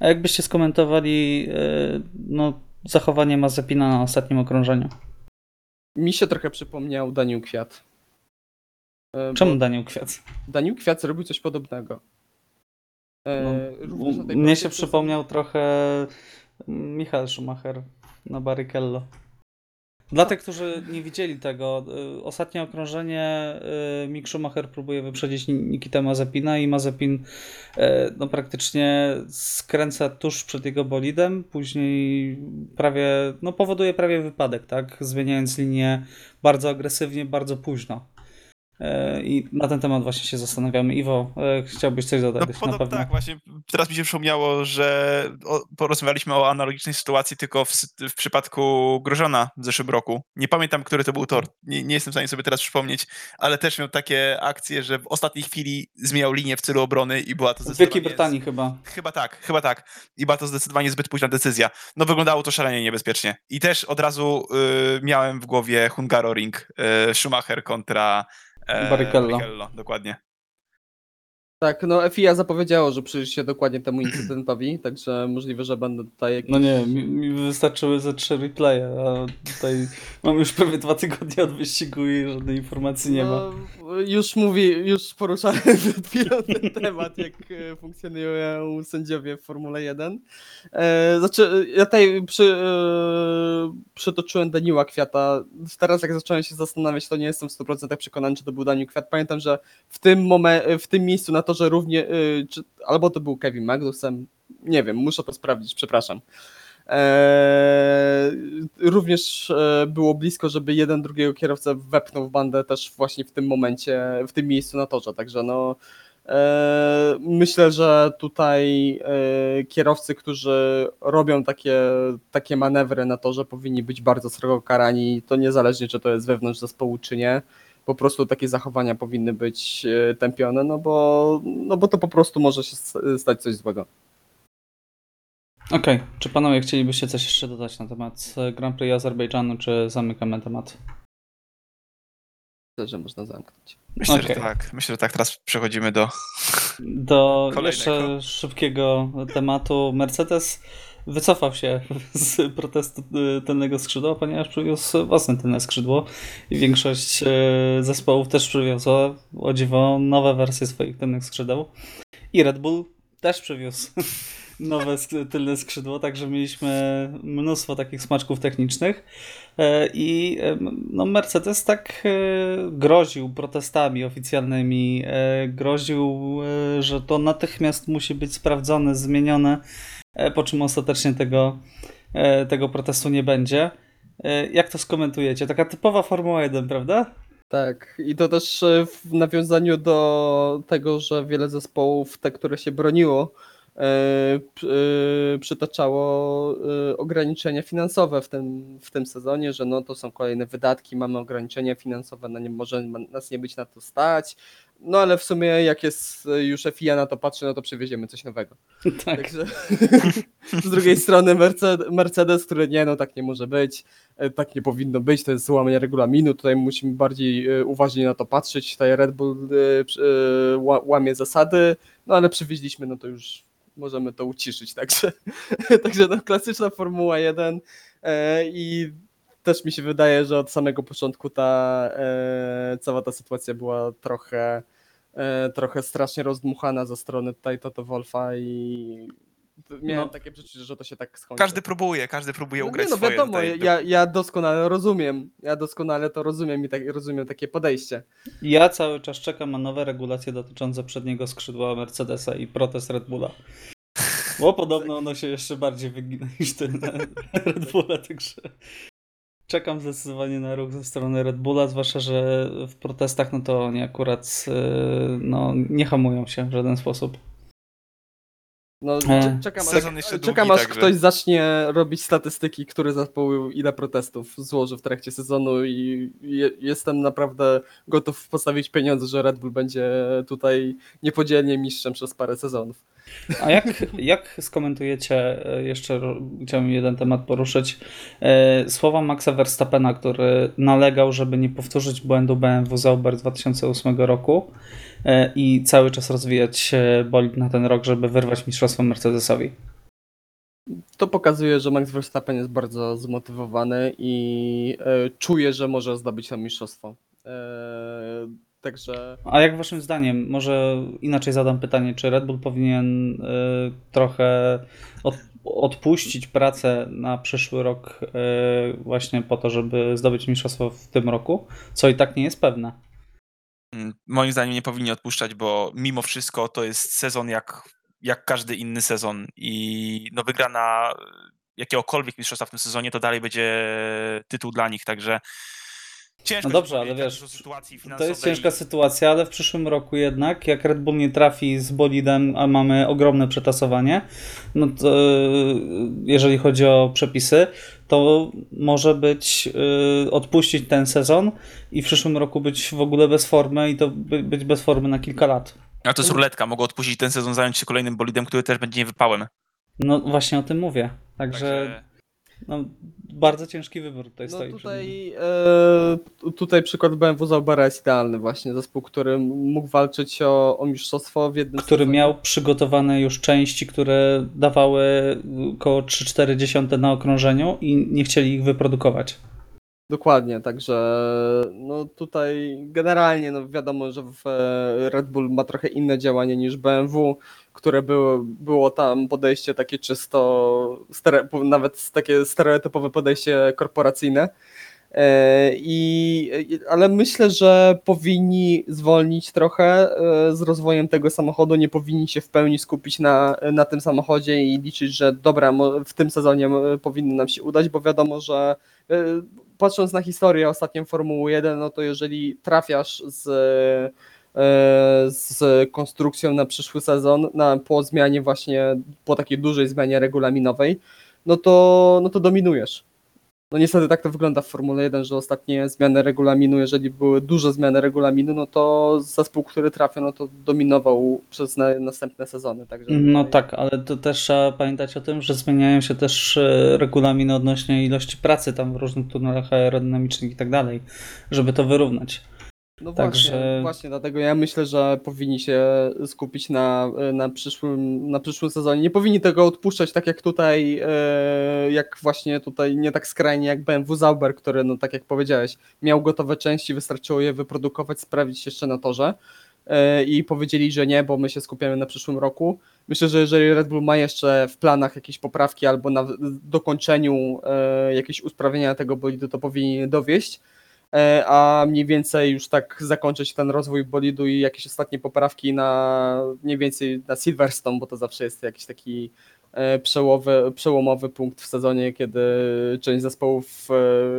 A jakbyście skomentowali e, no, zachowanie Mazepina na ostatnim okrążeniu? Mi się trochę przypomniał Daniel Kwiat. E, Czemu Daniel Kwiat? Daniel Kwiat zrobił coś podobnego. No, Mnie się przypomniał trochę Michael Schumacher na Barrichello. Dla tych, którzy nie widzieli tego, y, ostatnie okrążenie y, Mick Schumacher próbuje wyprzedzić Nikita Mazepina i Mazepin y, no, praktycznie skręca tuż przed jego bolidem, później prawie, no powoduje prawie wypadek, tak, zmieniając linię bardzo agresywnie, bardzo późno. Y, I na ten temat właśnie się zastanawiamy. Iwo, y, chciałbyś coś No, dodać? podobno pewno. tak, właśnie teraz mi się przypomniało, że o, porozmawialiśmy o analogicznej sytuacji tylko w, w przypadku Grożona w zeszłym roku. Nie pamiętam, który to był tor. Nie, nie jestem w stanie sobie teraz przypomnieć, ale też miał takie akcje, że w ostatniej chwili zmieniał linię w celu obrony i była to W zdecydowanie... Wielkiej Brytanii chyba. Chyba tak, chyba tak. I była to zdecydowanie zbyt późna decyzja. No wyglądało to szalenie niebezpiecznie. I też od razu y, miałem w głowie Hungaroring, y, Schumacher kontra e, Barrichello. Dokładnie. Tak, no FIA zapowiedziało, że przyjrzy się dokładnie temu incydentowi, także możliwe, że będę tutaj jakieś... No nie, mi, mi wystarczyły ze trzy replaye, a tutaj mam już prawie dwa tygodnie od wyścigu i żadnej informacji nie ma. No, już mówi, już poruszałem przed chwilą ten temat, jak e, funkcjonują sędziowie w Formule 1. E, znaczy, ja tutaj przy, e, przytoczyłem Daniła Kwiata. Teraz jak zacząłem się zastanawiać, to nie jestem w 100% przekonany, czy to był Daniel Kwiat. Pamiętam, że w tym, momen- w tym miejscu na torze równie, e, czy, albo to był Kevin Magnussen, nie wiem, muszę to sprawdzić, przepraszam. Eee, również e, było blisko, żeby jeden drugiego kierowcę wepchnął w bandę też właśnie w tym momencie, w tym miejscu na torze. Także no, E, Myślę, że tutaj e, kierowcy, którzy robią takie, takie manewry na torze, powinni być bardzo srogo karani. To niezależnie, czy to jest wewnątrz zespołu, czy nie. Po prostu takie zachowania powinny być e, tępione, no bo, no bo to po prostu może się stać coś złego. Okej, czy panowie chcielibyście coś jeszcze dodać na temat e, Grand Prix Azerbejdżanu, czy zamykamy temat? Myślę, że można zamknąć. Myślę, Okej. że tak. Myślę, że tak. Teraz przechodzimy do. Do Kolejnego. jeszcze szybkiego tematu. Mercedes wycofał się z protestu y, tylnego skrzydła, ponieważ przywiózł własne tylne skrzydło i większość y, zespołów też przywiozła, o dziwo, nowe wersje swoich tylnych skrzydeł. I Red Bull też przywiózł nowe tylne skrzydło, także mieliśmy mnóstwo takich smaczków technicznych. E, I no, Mercedes tak e, groził protestami oficjalnymi, e, groził, że to natychmiast musi być sprawdzone, zmienione, po czym ostatecznie tego, e, tego protestu nie będzie. E, Jak to skomentujecie? Taka typowa Formuła 1, prawda? Tak, i to też e, w nawiązaniu do tego, że wiele zespołów, te, które się broniło, e, e, przytaczało e, ograniczenia finansowe w tym, w tym sezonie, że no to są kolejne wydatki, mamy ograniczenia finansowe, no nie może nas nie być na to stać. No ale w sumie jak jest e, już FIA na to patrzy, no to przywieziemy coś nowego. tak. Także z drugiej strony Mercedes, Mercedes, który nie, no tak nie może być, e, tak nie powinno być, to jest złamanie regulaminu, tutaj musimy bardziej e, uważnie na to patrzeć, tutaj Red Bull łamie zasady, no ale przywieźliśmy, no to już możemy to uciszyć, także, także no, klasyczna Formuła 1 e, i też mi się wydaje, że od samego początku ta e, cała ta sytuacja była trochę e, trochę strasznie rozdmuchana ze strony tutaj Toto Wolfa i miałem No. takie przeczucie, że to się tak skończy. Każdy próbuje, każdy próbuje no, ugrać nie, no swoje. wiadomo, tutaj. ja, ja doskonale rozumiem, ja doskonale to rozumiem i tak, rozumiem takie podejście. Ja cały czas czekam na nowe regulacje dotyczące przedniego skrzydła Mercedesa i protest Red Bulla. Bo podobno ono się jeszcze bardziej wygina niż ten Red Bulla, także czekam zdecydowanie na ruch ze strony Red Bulla, zwłaszcza, że w protestach no to oni akurat y, no, nie hamują się w żaden sposób. No, E, cze- czekam, sezon aż, jeszcze czekam długi, aż także- ktoś zacznie robić statystyki, który zespoł ile protestów złoży w trakcie sezonu i je, jestem naprawdę gotów postawić pieniądze, że Red Bull będzie tutaj niepodzielnie mistrzem przez parę sezonów. A jak, jak skomentujecie, e, jeszcze chciałbym jeden temat poruszyć, e, słowa Maxa Verstappena, który nalegał, żeby nie powtórzyć błędu BMW Zauber z 2008 roku e, i cały czas rozwijać bolid na ten rok, żeby wyrwać mistrzostwo Mercedesowi. To pokazuje, że Max Verstappen jest bardzo zmotywowany i czuje, że może zdobyć to mistrzostwo. Także A jak waszym zdaniem, może inaczej zadam pytanie, czy Red Bull powinien e, trochę od, odpuścić pracę na przyszły rok e, właśnie po to, żeby zdobyć mistrzostwo w tym roku, co i tak nie jest pewne. Mm, Moim zdaniem nie powinni odpuszczać, bo mimo wszystko to jest sezon jak, jak każdy inny sezon i no wygrana jakiegokolwiek mistrzostwa w tym sezonie to dalej będzie tytuł dla nich, także ciężko No dobrze, ale wiesz, sytuacji To jest ciężka sytuacja, ale w przyszłym roku jednak, jak Red Bull nie trafi z bolidem, a mamy ogromne przetasowanie, no to e, jeżeli chodzi o przepisy, to może być e, odpuścić ten sezon i w przyszłym roku być w ogóle bez formy i to by, być bez formy na kilka lat. A to jest ruletka, mogą odpuścić ten sezon, zająć się kolejnym bolidem, który też będzie niewypałem. No właśnie o tym mówię. Także Także no, bardzo ciężki wybór tutaj no stoi. tutaj, e, tutaj przykład BMW Zaubera jest idealny właśnie. Zespół, który mógł walczyć o, o mistrzostwo w jednym który sezonie. miał przygotowane już części, które dawały około 3-4 dziesiąte na okrążeniu i nie chcieli ich wyprodukować. Dokładnie, także no tutaj generalnie no wiadomo, że w e, Red Bull ma trochę inne działanie niż BMW, które było, było tam podejście takie czysto, stere, nawet takie stereotypowe podejście korporacyjne. E, I, ale myślę, że powinni zwolnić trochę e, z rozwojem tego samochodu, nie powinni się w pełni skupić na, na tym samochodzie i liczyć, że dobra, w tym sezonie e, powinno nam się udać, bo wiadomo, że patrząc na historię ostatnią Formuły 1, no to jeżeli trafiasz z z konstrukcją na przyszły sezon, na, po zmianie właśnie, po takiej dużej zmianie regulaminowej, no to, no to dominujesz. No niestety tak to wygląda w Formule 1, że ostatnie zmiany regulaminu, jeżeli były duże zmiany regulaminu, no to zespół, który trafia, no to dominował przez na, następne sezony. Także No tutaj- tak, ale to też trzeba pamiętać o tym, że zmieniają się też e, regulaminy odnośnie ilości pracy tam w różnych tunelach aerodynamicznych i tak dalej, żeby to wyrównać. No Także- właśnie, właśnie, dlatego ja myślę, że powinni się skupić na, na, przyszłym, na przyszłym sezonie. Nie powinni tego odpuszczać tak jak tutaj, e, jak właśnie tutaj, nie tak skrajnie jak BMW Zauber, który, no tak jak powiedziałeś, miał gotowe części, wystarczyło je wyprodukować, sprawdzić jeszcze na torze e, i powiedzieli, że nie, bo my się skupiamy na przyszłym roku. Myślę, że jeżeli Red Bull ma jeszcze w planach jakieś poprawki albo na dokończeniu e, jakieś usprawnienia tego bolidu, to powinni dowieść a mniej więcej już tak zakończyć ten rozwój bolidu i jakieś ostatnie poprawki na mniej więcej na Silverstone, bo to zawsze jest jakiś taki e, przełowy, przełomowy punkt w sezonie, kiedy część zespołów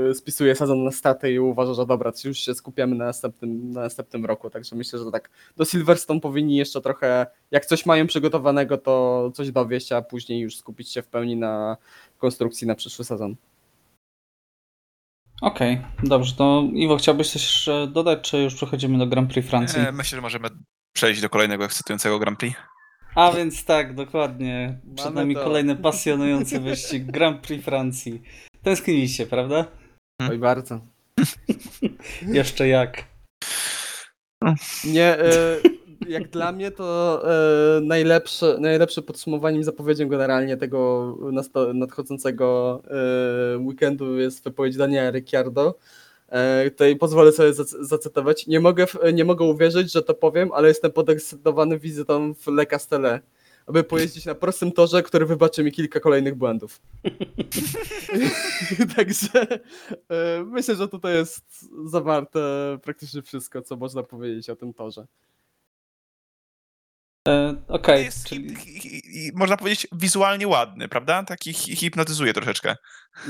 e, spisuje sezon na straty i uważa, że dobra, już się skupiamy na następnym, na następnym roku, także myślę, że tak do Silverstone powinni jeszcze trochę, jak coś mają przygotowanego, to coś dowieść, a później już skupić się w pełni na konstrukcji na przyszły sezon. Okej, dobrze, to Iwo, chciałbyś coś jeszcze dodać, czy już przechodzimy do Grand Prix Francji? E, myślę, że możemy przejść do kolejnego ekscytującego Grand Prix. A więc tak, dokładnie. Przed Mamy nami to. kolejny pasjonujący wyścig Grand Prix Francji. Tęskniliście, prawda? Oj, bardzo. Jeszcze jak. Nie, e, jak dla mnie to e, najlepsze, najlepsze podsumowaniem i zapowiedzią generalnie tego nadchodzącego e, weekendu jest wypowiedź Daniela Ricciardo. E, Tutaj pozwolę sobie zac- zacytować. Nie mogę, nie mogę uwierzyć, że to powiem, ale jestem podekscytowany wizytą w Le Castellet, aby pojeździć na prostym torze, który wybaczy mi kilka kolejnych błędów. Także e, myślę, że tutaj jest zawarte praktycznie wszystko, co można powiedzieć o tym torze. E, Okej, jest, czyli hi- hi- hi- można powiedzieć, wizualnie ładny, prawda? Taki hi- hipnotyzuje troszeczkę.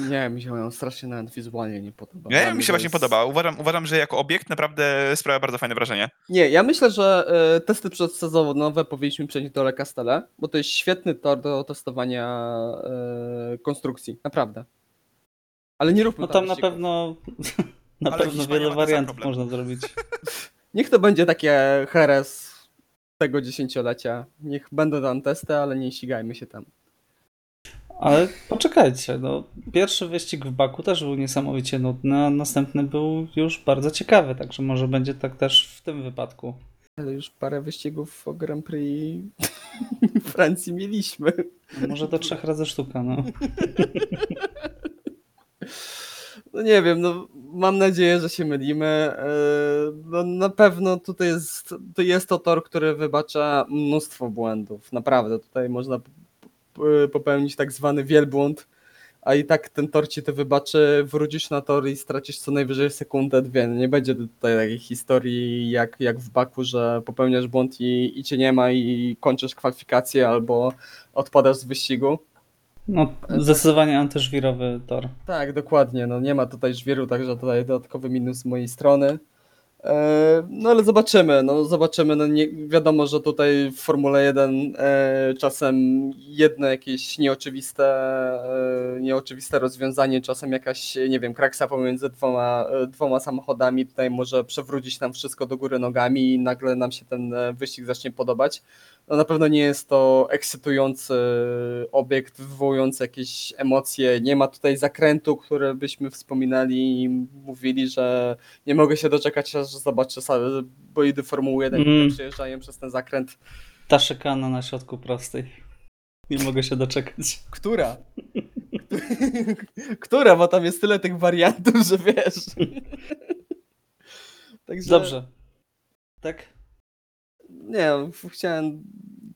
Nie, mi się on strasznie nawet wizualnie nie podoba. Nie, Dla mi się właśnie jest- podoba. Uważam, uważam, że jako obiekt naprawdę sprawia bardzo fajne wrażenie. Nie, ja myślę, że e, testy przedsezonowe powinniśmy przenieść do Le Castellet, bo to jest świetny tor do testowania e, konstrukcji, naprawdę. Ale nie róbmy no tam na pewno na Ale pewno wiele wariantów można zrobić. Niech to będzie takie heres tego dziesięciolecia. Niech będą tam testy, ale nie ścigajmy się tam. Ale poczekajcie, no pierwszy wyścig w Baku też był niesamowicie nudny, a następny był już bardzo ciekawy, także może będzie tak też w tym wypadku. Ale już parę wyścigów o Grand Prix Francji mieliśmy. No, może do trzech razy sztuka, no. No nie wiem, no mam nadzieję, że się mylimy. E, No na pewno tutaj jest, to jest to tor, który wybacza mnóstwo błędów. Naprawdę, tutaj można p- popełnić tak zwany wielbłąd, a i tak ten tor ci to wybaczy, wrócisz na tor i stracisz co najwyżej sekundę, dwie. No Nie będzie tutaj takiej historii jak, jak w Baku, że popełniasz błąd i, i cię nie ma i kończysz kwalifikację albo odpadasz z wyścigu. No, zdecydowanie antyżwirowy tor. Tak, dokładnie. No nie ma tutaj żwiru, także tutaj dodatkowy minus z mojej strony. E, No ale zobaczymy, no zobaczymy. No nie, wiadomo, że tutaj w Formule 1 e, czasem jedno jakieś nieoczywiste, e, nieoczywiste rozwiązanie, czasem jakaś, nie wiem, kraksa pomiędzy dwoma, e, dwoma samochodami tutaj może przewrócić nam wszystko do góry nogami i nagle nam się ten e, wyścig zacznie podobać. No na pewno nie jest to ekscytujący obiekt, wywołujący jakieś emocje. Nie ma tutaj zakrętu, które byśmy wspominali i mówili, że nie mogę się doczekać, aż zobaczę bolidy Formuły 1, które Mm. przejeżdżają przez ten zakręt. Ta szykana na środku prostej. Nie mogę się doczekać. Która? Która? Bo tam jest tyle tych wariantów, że wiesz. Także, Dobrze. Tak? Nie, chciałem.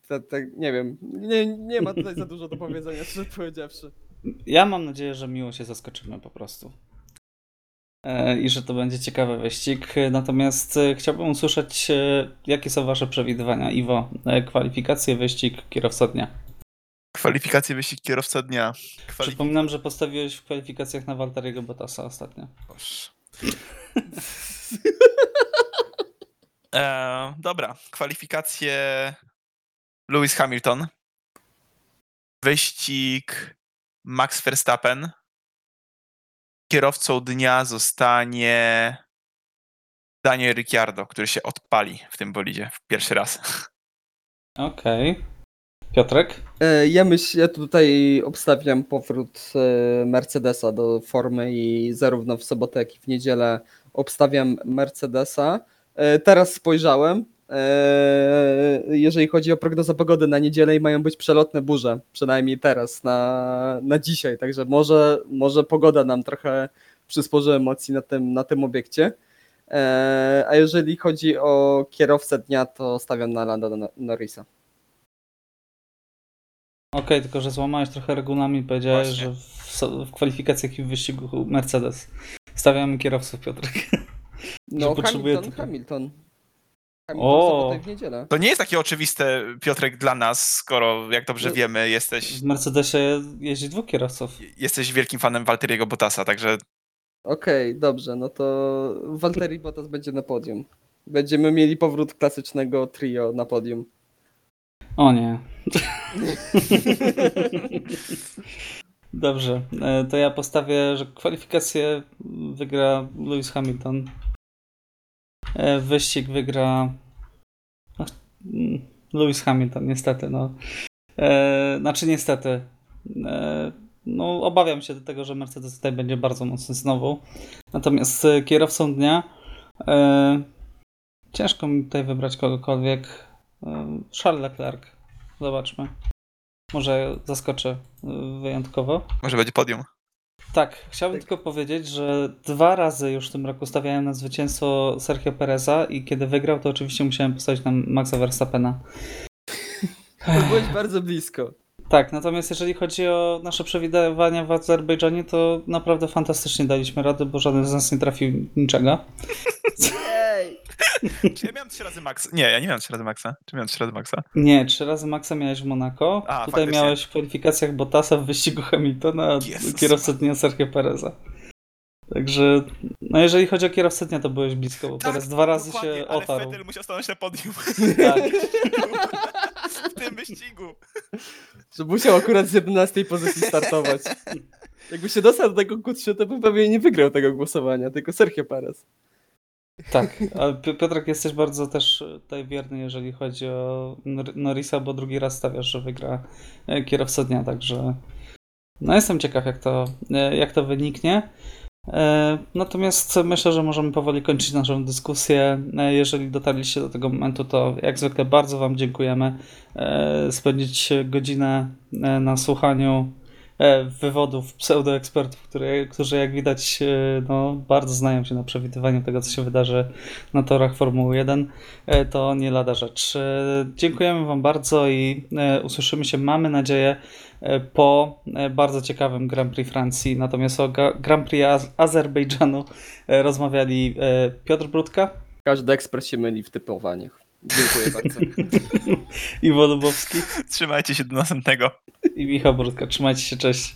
te- te- nie wiem. Nie, nie ma tutaj za dużo do powiedzenia, szczerze powiedziawszy. Ja mam nadzieję, że miło się zaskoczymy po prostu. E, I że to będzie ciekawy wyścig. Natomiast e, chciałbym usłyszeć, e, jakie są Wasze przewidywania. Iwo, e, kwalifikacje, wyścig, kierowca dnia. Kwalifikacje wyścig kierowca dnia. Kwalif... Przypominam, że postawiłeś w kwalifikacjach na Walteriego Bottasa ostatnio. Boże. E, dobra, kwalifikacje Lewis Hamilton. Wyścig Max Verstappen. Kierowcą dnia zostanie Daniel Ricciardo, który się odpali w tym bolidzie w pierwszy raz. Okej. Piotrek? E, Ja myślę, ja tutaj obstawiam powrót e, Mercedesa do formy i zarówno w sobotę, jak i w niedzielę obstawiam Mercedesa. E, Teraz spojrzałem, e, jeżeli chodzi o prognozę pogody na niedzielę i mają być przelotne burze, przynajmniej teraz, na, na dzisiaj, także może, może pogoda nam trochę przysporzy emocji na tym, na tym obiekcie. E, A jeżeli chodzi o kierowcę dnia, to stawiam na Lando Norrisa. Okej, tylko że złamałeś trochę regulamin, powiedziałeś, Właśnie. że w, w kwalifikacjach i w wyścigu Mercedes. Stawiamy kierowców, Piotrek. No, potrzebuje Hamilton, Hamilton. Hamilton O! sobotę i w niedzielę. To nie jest takie oczywiste, Piotrek, dla nas, skoro, jak dobrze No. wiemy, jesteś, W Mercedesie jeździ dwóch kierowców. jesteś wielkim fanem Walteriego Bottasa, także Okej, dobrze, no to Valtteri Bottas będzie na podium. Będziemy mieli powrót klasycznego trio na podium. O nie. Dobrze, e, to ja postawię, że kwalifikację wygra Lewis Hamilton. E, Wyścig wygra mm, Lewis Hamilton, niestety. No. E, Znaczy niestety. E, No, obawiam się do tego, że Mercedes tutaj będzie bardzo mocny znowu. Natomiast kierowcą dnia ciężko mi tutaj wybrać kogokolwiek. Charles Leclerc. Zobaczmy. Może zaskoczę wyjątkowo. może będzie podium. Tak, chciałbym tylko powiedzieć, że dwa razy już w tym roku stawiałem na zwycięstwo Sergio Pereza i kiedy wygrał, to oczywiście musiałem postawić na Maxa Verstappena. Byłeś bardzo blisko. Tak, natomiast jeżeli chodzi o nasze przewidywania w Azerbejdżanie, to naprawdę fantastycznie daliśmy radę, bo żaden z nas nie trafił niczego. Czy ja miałem trzy razy Maxa? Nie, ja nie miałem trzy razy Maxa. Czy miałem trzy razy Maxa? Nie, trzy razy Maxa miałeś w Monako, A, tutaj faktycznie. miałeś w kwalifikacjach Bottasa w wyścigu Hamiltona, a Jezus. kierowcę dnia Sergio Pereza. Także, no jeżeli chodzi o kierowcę dnia, to byłeś blisko, bo Perez dwa razy się ale otarł. Vettel musiał stanąć na podium Tak. w tym wyścigu. Że musiał akurat z 11 pozycji startować. Jakby się dostał do tego Q3, to by pewnie nie wygrał tego głosowania, tylko Sergio Perez. Tak, Pi- Piotrek jesteś bardzo też tutaj wierny, jeżeli chodzi o Nor- Norrisa, bo drugi raz stawiasz, że wygra e, kierowca dnia, także no jestem ciekaw, jak to, e, jak to wyniknie. E, Natomiast myślę, że możemy powoli kończyć naszą dyskusję. E, Jeżeli dotarliście do tego momentu, to jak zwykle bardzo Wam dziękujemy. E, Spędzić godzinę e, na słuchaniu e, wywodów pseudoekspertów, którzy jak widać e, no, bardzo znają się na przewidywaniu tego, co się wydarzy na torach Formuły 1, e, to nie lada rzecz. E, Dziękujemy Wam bardzo i e, usłyszymy się, mamy nadzieję, e, po e, bardzo ciekawym Grand Prix Francji. Natomiast o Grand Prix Az- Azerbejdżanu e, rozmawiali e, Piotr Brudka Każdy ekspert się myli w typowaniach. Dziękuję bardzo. i Wodobowski Trzymajcie się do następnego. i Michał Brudka. Trzymajcie się, cześć.